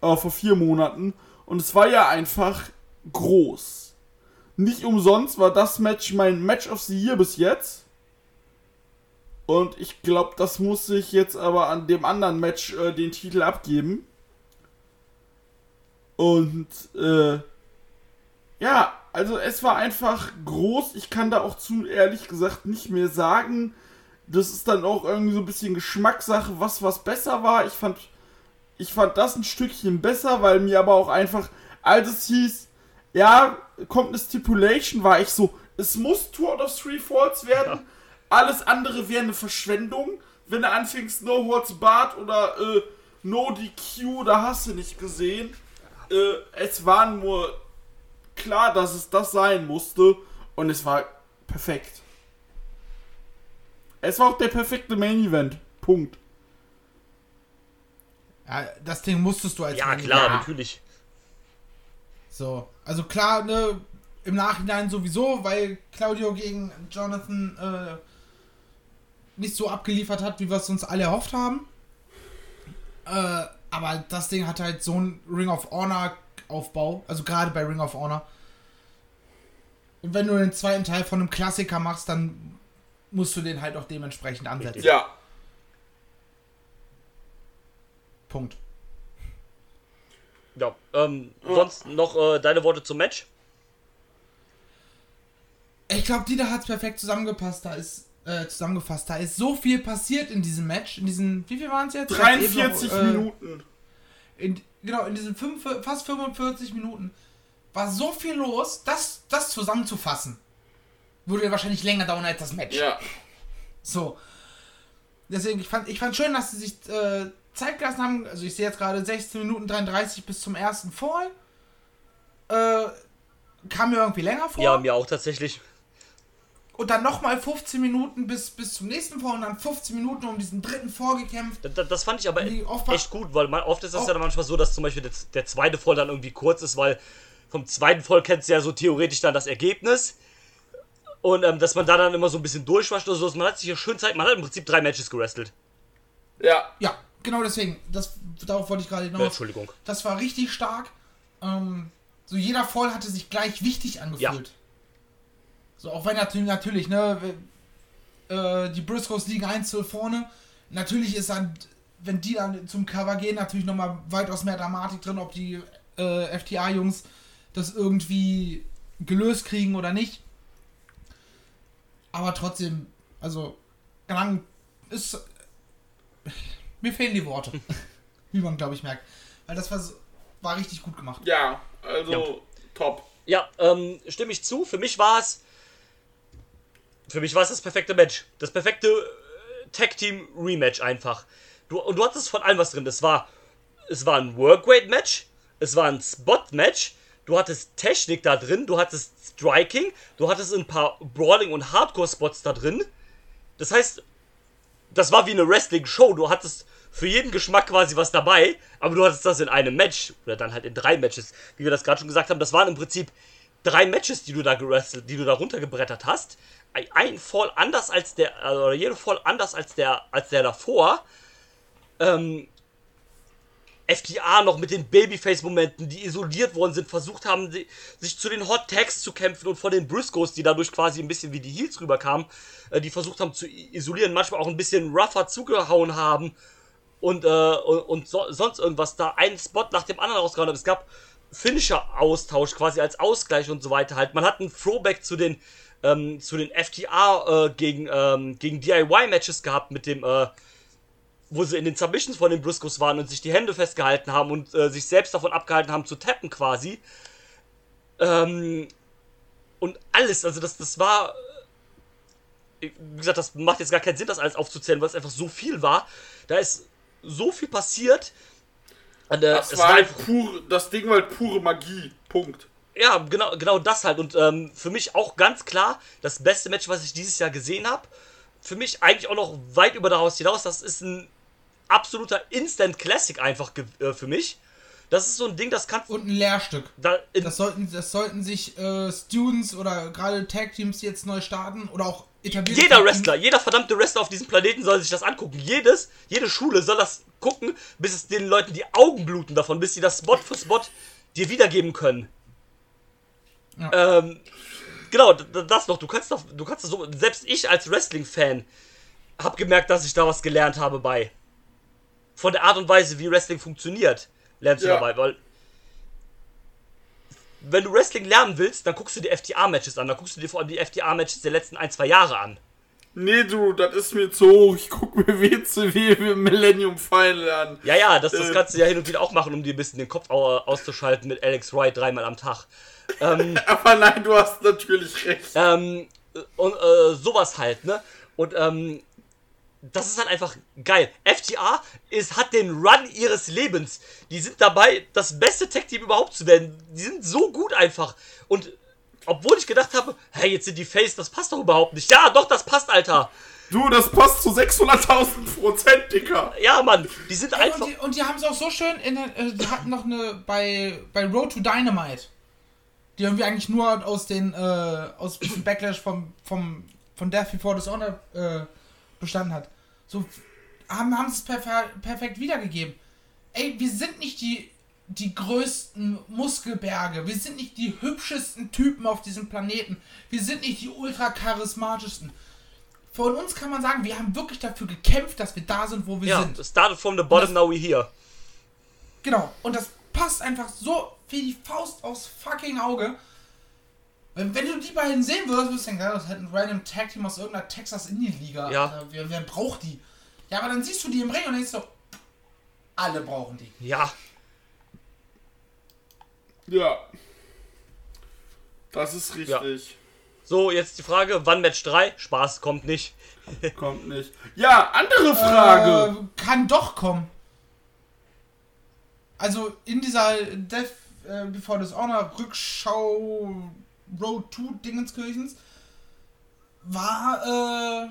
Äh, vor vier Monaten. Und es war ja einfach groß. Nicht umsonst war das Match mein Match of the Year bis jetzt. Und ich glaube, das muss ich jetzt aber an dem anderen Match äh, den Titel abgeben. Und äh, ja, also es war einfach groß. Ich kann da auch zu ehrlich gesagt nicht mehr sagen. Das ist dann auch irgendwie so ein bisschen Geschmackssache, was was besser war. Ich fand, ich fand das ein Stückchen besser, weil mir aber auch einfach, als es hieß, ja, kommt eine Stipulation, war ich so, es muss Two out of Three Falls werden. Ja. Alles andere wäre eine Verschwendung. Wenn du anfängst, No Holds Bart oder äh, No DQ, da hast du nicht gesehen. Äh, es war nur klar, dass es das sein musste und es war perfekt. Es war auch der perfekte Main Event. Punkt. Ja, das Ding musstest du als Ja, Main klar, ja. natürlich. So, also klar, ne, im Nachhinein sowieso, weil Claudio gegen Jonathan äh, nicht so abgeliefert hat, wie wir es uns alle erhofft haben. Äh, aber das Ding hat halt so einen Ring of Honor Aufbau, also gerade bei Ring of Honor. Und wenn du den zweiten Teil von einem Klassiker machst, dann musst du den halt auch dementsprechend ansetzen. Ja. Punkt. Ja, ähm, ja. sonst noch äh, deine Worte zum Match? Ich glaube, Dieter hat es perfekt zusammengepasst. Da ist äh, zusammengefasst. Da ist so viel passiert in diesem Match. In diesen, wie viel waren es jetzt? 43 noch, äh, Minuten. In, genau, in diesen fünf, fast 45 Minuten war so viel los, das, das zusammenzufassen, würde wahrscheinlich länger dauern als das Match. Ja. So. Deswegen, ich fand, ich fand schön, dass sie sich äh, Zeit gelassen haben. Also ich sehe jetzt gerade 16 Minuten 33 bis zum ersten Fall. Äh, kam mir irgendwie länger vor. Ja, mir auch tatsächlich und dann nochmal 15 Minuten bis, bis zum nächsten Vor und dann 15 Minuten um diesen dritten vorgekämpft. Das, das fand ich aber echt gut, weil man, oft ist das ja dann manchmal so, dass zum Beispiel der, der zweite Voll dann irgendwie kurz ist, weil vom zweiten Voll kennst du ja so theoretisch dann das Ergebnis. Und ähm, dass man da dann immer so ein bisschen durchwascht oder so. Man hat sich ja schön Zeit, man hat im Prinzip drei Matches gerestelt. Ja. Ja, genau deswegen. Das, darauf wollte ich gerade hinaus. Ja, Entschuldigung. Das war richtig stark. Ähm, so jeder Voll hatte sich gleich wichtig angefühlt. Ja. So, auch wenn natürlich, natürlich ne, äh, die Briscoes liegen 1 vorne. Natürlich ist dann, wenn die dann zum Cover gehen, natürlich nochmal weitaus mehr Dramatik drin, ob die äh, FTA-Jungs das irgendwie gelöst kriegen oder nicht. Aber trotzdem, also, lang ist. Mir fehlen die Worte. Wie man, glaube ich, merkt. Weil das war, war richtig gut gemacht. Ja, also ja. top. Ja, ähm, stimme ich zu. Für mich war es für mich war es das perfekte Match. Das perfekte äh, Tag Team Rematch einfach. Du, und du hattest von allem was drin. Es war, es war ein Workweight Match, es war ein Spot Match, du hattest Technik da drin, du hattest Striking, du hattest ein paar Brawling und Hardcore Spots da drin. Das heißt, das war wie eine Wrestling Show. Du hattest für jeden Geschmack quasi was dabei, aber du hattest das in einem Match oder dann halt in drei Matches, wie wir das gerade schon gesagt haben. Das waren im Prinzip drei Matches, die du da gerestelt, die du da runtergebrettert hast ein Fall anders als der, also jeder Fall anders als der, als der davor. Ähm, FDA noch mit den Babyface-Momenten, die isoliert worden sind, versucht haben, sich zu den Hot Tags zu kämpfen und vor den Briscoes, die dadurch quasi ein bisschen wie die Heels rüberkamen, äh, die versucht haben zu isolieren, manchmal auch ein bisschen rougher zugehauen haben und, äh, und, und so, sonst irgendwas da einen Spot nach dem anderen rausgehauen haben. Es gab Finisher-Austausch quasi als Ausgleich und so weiter halt. Man hat einen Throwback zu den ähm, zu den FTA äh, gegen, ähm, gegen DIY-Matches gehabt mit dem, äh, wo sie in den Submissions von den Briscoes waren und sich die Hände festgehalten haben und äh, sich selbst davon abgehalten haben zu tappen quasi. Ähm, und alles, also das, das war. Wie gesagt, das macht jetzt gar keinen Sinn, das alles aufzuzählen, weil es einfach so viel war. Da ist so viel passiert. Und, äh, das, war halt pure, das Ding war halt pure Magie. Punkt. Ja, genau, genau das halt. Und ähm, für mich auch ganz klar das beste Match, was ich dieses Jahr gesehen habe. Für mich eigentlich auch noch weit über daraus hinaus. Das ist ein absoluter Instant Classic einfach äh, für mich. Das ist so ein Ding, das kannst Und ein Lehrstück. da Das sollten, das sollten sich äh, Students oder gerade Tag-Teams, die jetzt neu starten oder auch etablierte jeder Wrestler, jeder verdammte Wrestler auf diesem Planeten soll sich das angucken. Jedes, jede Schule soll das gucken, bis es den Leuten die Augen bluten davon, bis sie das Spot für Spot dir wiedergeben können. Ja. Ähm, genau, das noch. Du kannst doch, du kannst das so. Selbst ich als Wrestling-Fan habe gemerkt, dass ich da was gelernt habe bei. Von der Art und Weise, wie Wrestling funktioniert, lernst du Ja. dabei, weil. Wenn du Wrestling lernen willst, dann guckst du dir FTA-Matches an. Dann guckst du dir vor allem die FTA-Matches der letzten ein, zwei Jahre an. Nee, du, das ist mir zu hoch. Ich guck mir WCW für Millennium Final an. Ja, ja, das, das Äh. kannst du ja hin und wieder auch machen, um dir ein bisschen den Kopf au- auszuschalten mit Alex Wright dreimal am Tag. Ähm, Aber nein, du hast natürlich recht. ähm, und äh, sowas halt, ne? Und ähm, das ist halt einfach geil. FTA ist, hat den Run ihres Lebens. Die sind dabei, das beste Tech-Team überhaupt zu werden. Die sind so gut einfach. Und obwohl ich gedacht habe, hey, jetzt sind die Face, das passt doch überhaupt nicht. Ja, doch, das passt, Alter. Du, das passt zu 600.000 Prozent, Dicker. Ja, Mann, die sind Ey, einfach. und, die, und die haben es auch so schön, in, der- äh, die hatten noch eine bei, bei Road to Dynamite, die irgendwie eigentlich nur aus den, äh, aus diesem Backlash vom, vom, von Death Before Dishonor äh, bestanden hat. So haben, haben sie es perfe perfekt wiedergegeben. Ey, wir sind nicht die, die größten Muskelberge, wir sind nicht die hübschesten Typen auf diesem Planeten, wir sind nicht die ultra charismatischsten. Von uns kann man sagen, wir haben wirklich dafür gekämpft, dass wir da sind, wo wir Ja, sind. started from the bottom, Das- now we're here. Genau, und das passt einfach so wie die Faust aufs fucking Auge. Wenn, wenn du die beiden sehen würdest, würdest du denken, das ist halt ein random Tag Team aus irgendeiner Texas Indian Liga. Ja. Alter. Wer, wer braucht die? Ja, aber dann siehst du die im Ring und denkst so, alle brauchen die. Ja, Ja. Das ist richtig. so, jetzt die Frage, wann Match 3? Spaß, kommt nicht. Kommt nicht. Ja, andere Frage. Äh, kann doch kommen. Also in dieser Death äh, Before Dishonor Rückschau Road to Dingenskirchens war äh,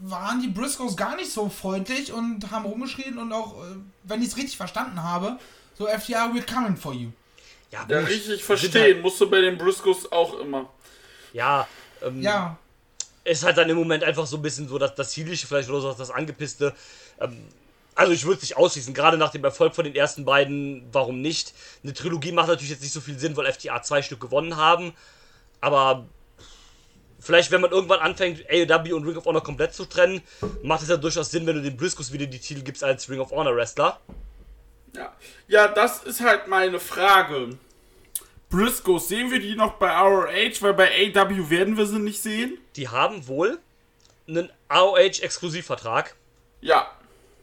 waren die Briscoes gar nicht so freundlich und haben rumgeschrien und auch, äh, wenn ich es richtig verstanden habe, so FDR, we're coming for you. Ja, ja, Sind verstehen. Halt, Musst du bei den Briscoes auch immer. ja, ähm, Ja, ist halt dann im Moment einfach so ein bisschen so, dass das Zielische vielleicht oder so, das Angepisste. Ähm, also ich würde es nicht ausschließen, gerade nach dem Erfolg von den ersten beiden, warum nicht? Eine Trilogie macht natürlich jetzt nicht so viel Sinn, weil FTA zwei Stück gewonnen haben. Aber vielleicht, wenn man irgendwann anfängt, AEW und Ring of Honor komplett zu trennen, macht es ja durchaus Sinn, wenn du den Briscoes wieder die Titel gibst als Ring of Honor Wrestler. Ja. ja, das ist halt meine Frage. Briscoes, sehen wir die noch bei ROH? Weil bei AW werden wir sie nicht sehen. Die haben wohl einen ROH-Exklusivvertrag. Ja.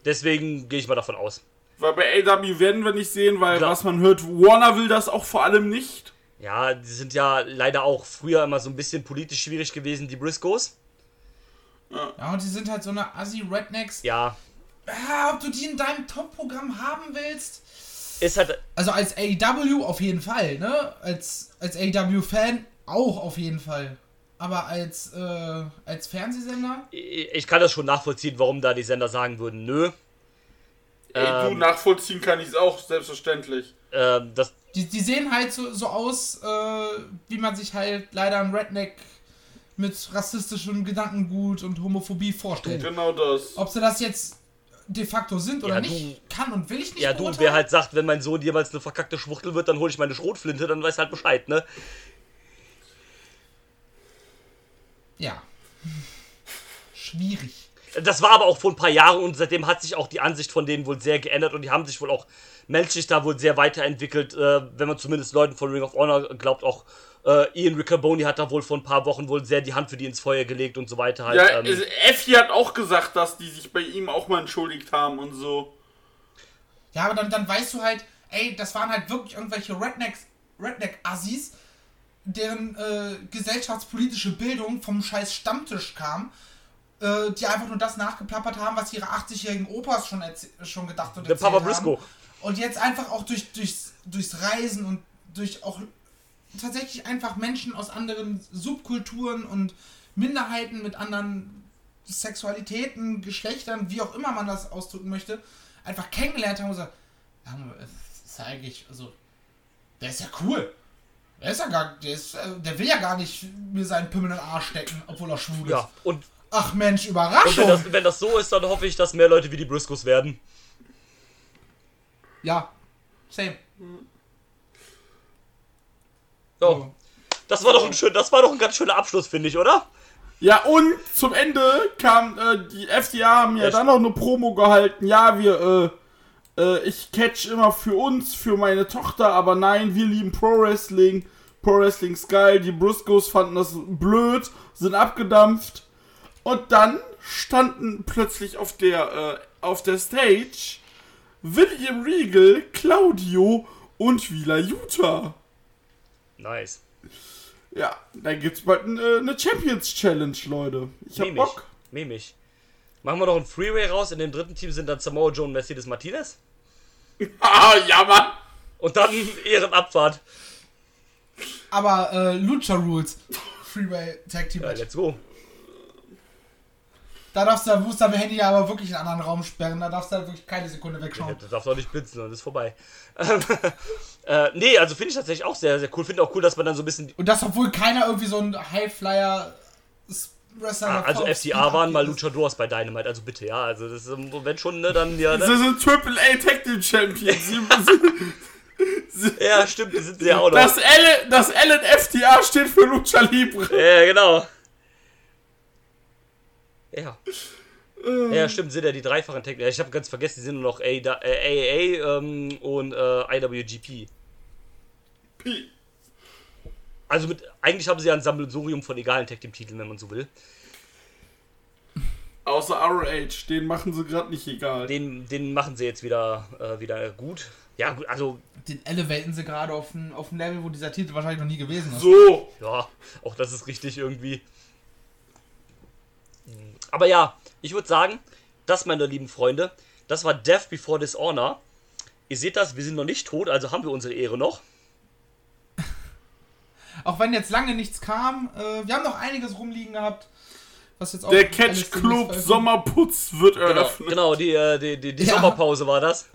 Deswegen gehe ich mal davon aus. Weil bei AW werden wir nicht sehen, weil Klar. was man hört, Warner will das auch vor allem nicht. Ja, die sind ja leider auch früher immer so ein bisschen politisch schwierig gewesen, die Briscoes. ja, und die sind halt so eine Assi-Rednecks. Ja, Ja, ob du die in deinem Top-Programm haben willst, ist halt. Also als AEW auf jeden Fall, ne? Als, als AEW-Fan auch auf jeden Fall. Aber als, äh, als Fernsehsender? Ich kann das schon nachvollziehen, warum da die Sender sagen würden, nö. Ey, du, Ähm. nachvollziehen kann ich es auch, selbstverständlich. Ähm, das, Die, die sehen halt so, so aus, äh, wie man sich halt leider ein Redneck mit rassistischem Gedankengut und Homophobie vorstellt. Genau das. Ob sie das jetzt de facto sind oder Ja, nicht, kann und will ich nicht ja, du, wer halt sagt, wenn mein Sohn jemals eine verkackte Schwuchtel wird, dann hole ich meine Schrotflinte, dann weiß halt Bescheid, ne? Ja. Schwierig. Das war aber auch vor ein paar Jahren und seitdem hat sich auch die Ansicht von denen wohl sehr geändert und die haben sich wohl auch menschlich da wohl sehr weiterentwickelt, äh, wenn man zumindest Leuten von Ring of Honor glaubt, auch äh, Ian Riccaboni hat da wohl vor ein paar Wochen wohl sehr die Hand für die ins Feuer gelegt und so weiter halt. Ja, ähm, also Effi hat auch gesagt, dass die sich bei ihm auch mal entschuldigt haben und so. Ja, aber dann, dann weißt du halt, ey, das waren halt wirklich irgendwelche Rednecks, Redneck-Assis, deren äh, gesellschaftspolitische Bildung vom scheiß Stammtisch kam, äh, die einfach nur das nachgeplappert haben, was ihre 80-jährigen Opas schon, schon gedacht und Der erzählt Papa haben. Briscoe. Und jetzt einfach auch durch, durchs, durchs Reisen und durch auch tatsächlich einfach Menschen aus anderen Subkulturen und Minderheiten mit anderen Sexualitäten, Geschlechtern, wie auch immer man das ausdrücken möchte, einfach kennengelernt haben und gesagt, ja, ist eigentlich, also, der ist ja cool. Der ist ja gar, der ist, äh, der will ja gar nicht mir seinen Pimmel in den Arsch stecken, obwohl er schwul ist. Ja, und, Ach Mensch, und Überraschung. wenn, das, wenn das so ist, dann hoffe ich, dass mehr Leute wie die Briscoes werden. ja, same. Ja. Das war doch ein schön, das war doch ein ganz schöner Abschluss, finde ich, oder? Ja, und zum Ende kam, äh, die FDA haben ja Echt? dann noch eine Promo gehalten. Ja, wir, äh, äh, ich catch immer für uns, für meine Tochter, aber nein, wir lieben Pro Wrestling. Pro Wrestling ist geil. Die Briscoes fanden das blöd, sind abgedampft. Und dann standen plötzlich auf der, äh, auf der Stage William Regal, Claudio und Wheeler Utah. Nice. Ja, dann gibt's bald ein, äh, eine Champions Challenge, Leute. Ich hab Mimig. Bock. Mimig. Machen wir noch ein Freeway raus. In dem dritten Team sind dann Samoa Joe und Mercedes Martinez. Ah, ja, Mann. Und dann Ehrenabfahrt. Aber äh, Lucha Rules. Freeway Tag Team Ja, let's go. Da darfst du der Booster mit Handy aber wirklich in einen anderen Raum sperren. Da darfst du halt wirklich keine Sekunde Ja, wegschauen. Das darf doch nicht blitzen, dann ist vorbei. Äh, nee, also finde ich tatsächlich auch sehr, sehr cool. Finde auch cool, dass man dann so ein bisschen. Und das, obwohl keiner irgendwie so ein Highflyer Wrestler Ah, also FCA waren mal. Luchadors bei Dynamite, also bitte, ja. Also das ist, wenn schon, ne, dann ja. Sie Ne? sind Triple A Tag Team Champions. Sie, sie, Ja, stimmt, die sind ja auch noch. das, L, das LNFTA steht für Lucha Libre. Ja, genau. Ja. Ja, stimmt, sind ja die dreifachen Techniker. Ich habe ganz vergessen, die sind nur noch A- äh, AAA ähm, und äh, IWGP. Also mit, eigentlich haben sie ja ein Sammelsurium von egalen Tag Team Titeln, wenn man so will. Außer ROH, den machen sie gerade nicht egal. Den, den machen sie jetzt wieder, äh, wieder gut. Ja, gut, also, Den elevaten sie gerade auf ein, auf ein Level, wo dieser Titel wahrscheinlich noch nie gewesen ist. So, ja, auch das ist richtig irgendwie. Aber ja, ich würde sagen, das, meine lieben Freunde, das war Death Before Dishonor. Ihr seht das, wir sind noch nicht tot, also haben wir unsere Ehre noch. Auch wenn jetzt lange nichts kam, äh, wir haben noch einiges rumliegen gehabt. Was jetzt auch der Catch Club Sommerputz wird Genau, eröffnet. genau die, äh, die, die, die Ja. Sommerpause war das.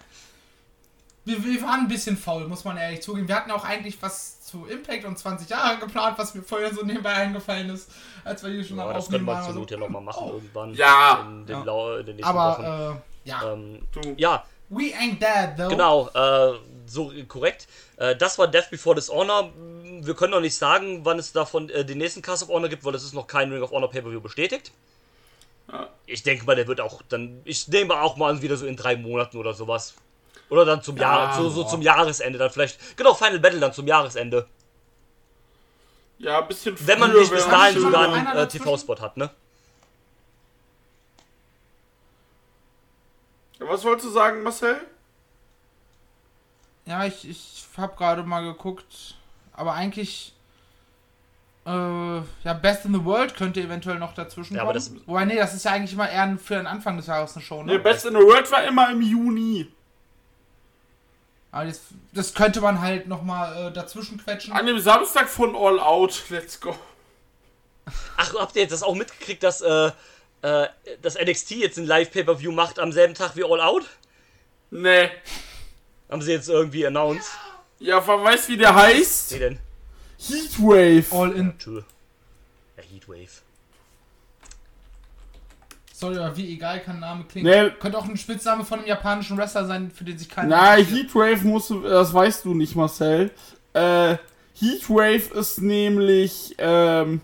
Wir, wir waren ein bisschen faul, muss man ehrlich zugeben. Wir hatten auch eigentlich was zu Impact und 20 Jahre geplant, was mir vorher so nebenbei eingefallen ist, als wir hier schon Ja, am das können wir zur Also, Not ja nochmal machen Oh. irgendwann. Ja. In den, Ja. Lau in den nächsten Wochen. aber, äh, ja. Ähm, ja, We ain't dead, though. Genau, äh, so korrekt. Äh, das war Death Before Dishonor. Wir können noch nicht sagen, wann es davon äh, den nächsten Cast of Honor gibt, weil es ist noch kein Ring of Honor Pay-Per-View bestätigt. Ja. Ich denke mal, der wird auch dann. Ich nehme auch mal an, wieder so in drei Monaten oder sowas. Oder dann zum Jahr, so, so zum Jahresende dann vielleicht. Genau, Final Battle dann zum Jahresende. Ja, ein bisschen Wenn man früher nicht bis dahin sogar einen äh? TV-Spot hat, ne? Was wolltest du sagen, Marcel? Ja, ich, ich habe gerade mal geguckt, aber eigentlich. Äh, ja, Best in the World könnte eventuell noch dazwischen Ja, kommen. aber das- Wobei, nee, das ist ja eigentlich immer eher für den Anfang des Jahres eine Show, ne? Der Best in the World war immer im Juni. Aber das, das könnte man halt nochmal äh, dazwischen quetschen. An dem Samstag von All Out. Let's go. Ach, habt ihr jetzt das auch mitgekriegt, dass äh, äh, das NXT jetzt ein Live-Pay-Per-View macht am selben Tag wie All Out? Nee. Haben sie jetzt irgendwie announced? Ja, wer weiß, wie der heißt? Nee, denn? Heatwave. All in. Ja, Heatwave. Sorry, aber wie egal kann ein Name klingen. Nee. Könnte auch ein Spitzname von einem japanischen Wrestler sein, für den sich keiner. Na. Heatwave musst du, das weißt du nicht, Marcel. Äh, Heatwave ist nämlich, ähm,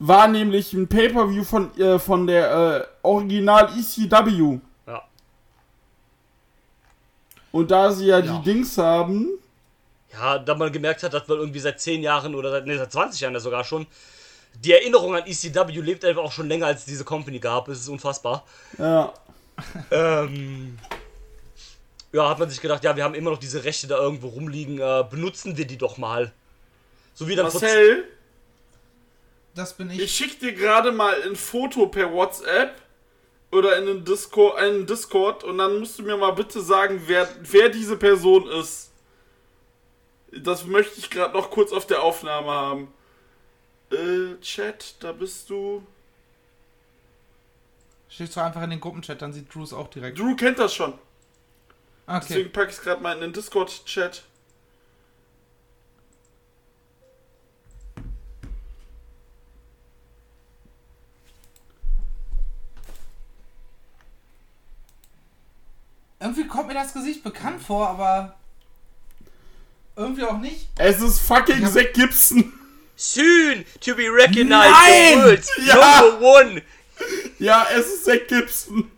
war nämlich ein Pay-Per-View von, äh, von der, äh, Original ECW. Ja. Und da sie ja, Ja. die Dings haben, Ja, da man gemerkt hat, dass man irgendwie seit 10 Jahren oder seit, nee, seit 20 Jahren ja sogar schon, die Erinnerung an ECW lebt einfach auch schon länger, als es diese Company gab. Es ist unfassbar. ja, Ähm, ja, hat man sich gedacht, ja, wir haben immer noch diese Rechte da irgendwo rumliegen, äh, benutzen wir die doch mal. So wie dann Marcel, Das bin ich. ich schick dir gerade mal ein Foto per WhatsApp oder in den Discord, einen Discord und dann musst du mir mal bitte sagen, wer, wer diese Person ist. Das möchte ich gerade noch kurz auf der Aufnahme haben. Äh, Chat, da bist du. Schickst du einfach in den Gruppenchat, dann sieht Drews auch direkt. Drew kennt das schon. Okay. Deswegen packe ich es gerade mal in den Discord-Chat. Irgendwie kommt mir das Gesicht bekannt vor, aber irgendwie auch nicht. Es ist fucking Zack Gibson. Soon to be recognized Nein! the world's Ja! number one. Ja, es ist Zack Gibson.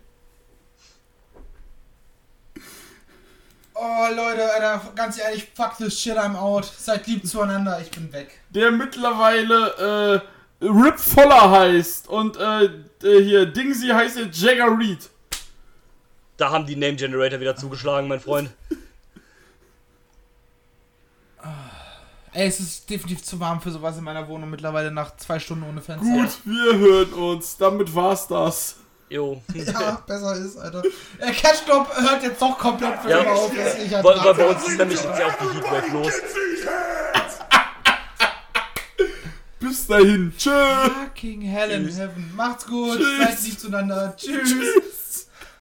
Oh Leute, Alter, ganz ehrlich, fuck this shit, I'm out. Seid lieb zueinander, ich bin weg. Der mittlerweile äh, Rip Voller heißt. Und äh, äh, hier, Dingsy heißt jetzt Jagger Reed. Da haben die Name Generator wieder zugeschlagen, mein Freund. Ey, es ist definitiv zu warm für sowas in meiner Wohnung mittlerweile nach zwei Stunden ohne Fenster. Gut, wir hören uns. Damit war's das. Jo. Ja, besser ist, Alter. Der Catch Club hört jetzt doch komplett für Ja. immer auf. Das ist nicht Weil, weil bei ertragbar. uns ist nämlich jetzt ja auch die Heatwave los. Bis dahin. Tschö. Fucking hell in Tschüss. heaven. Macht's gut. Tschüss. Seid lieb zueinander. Tschüss.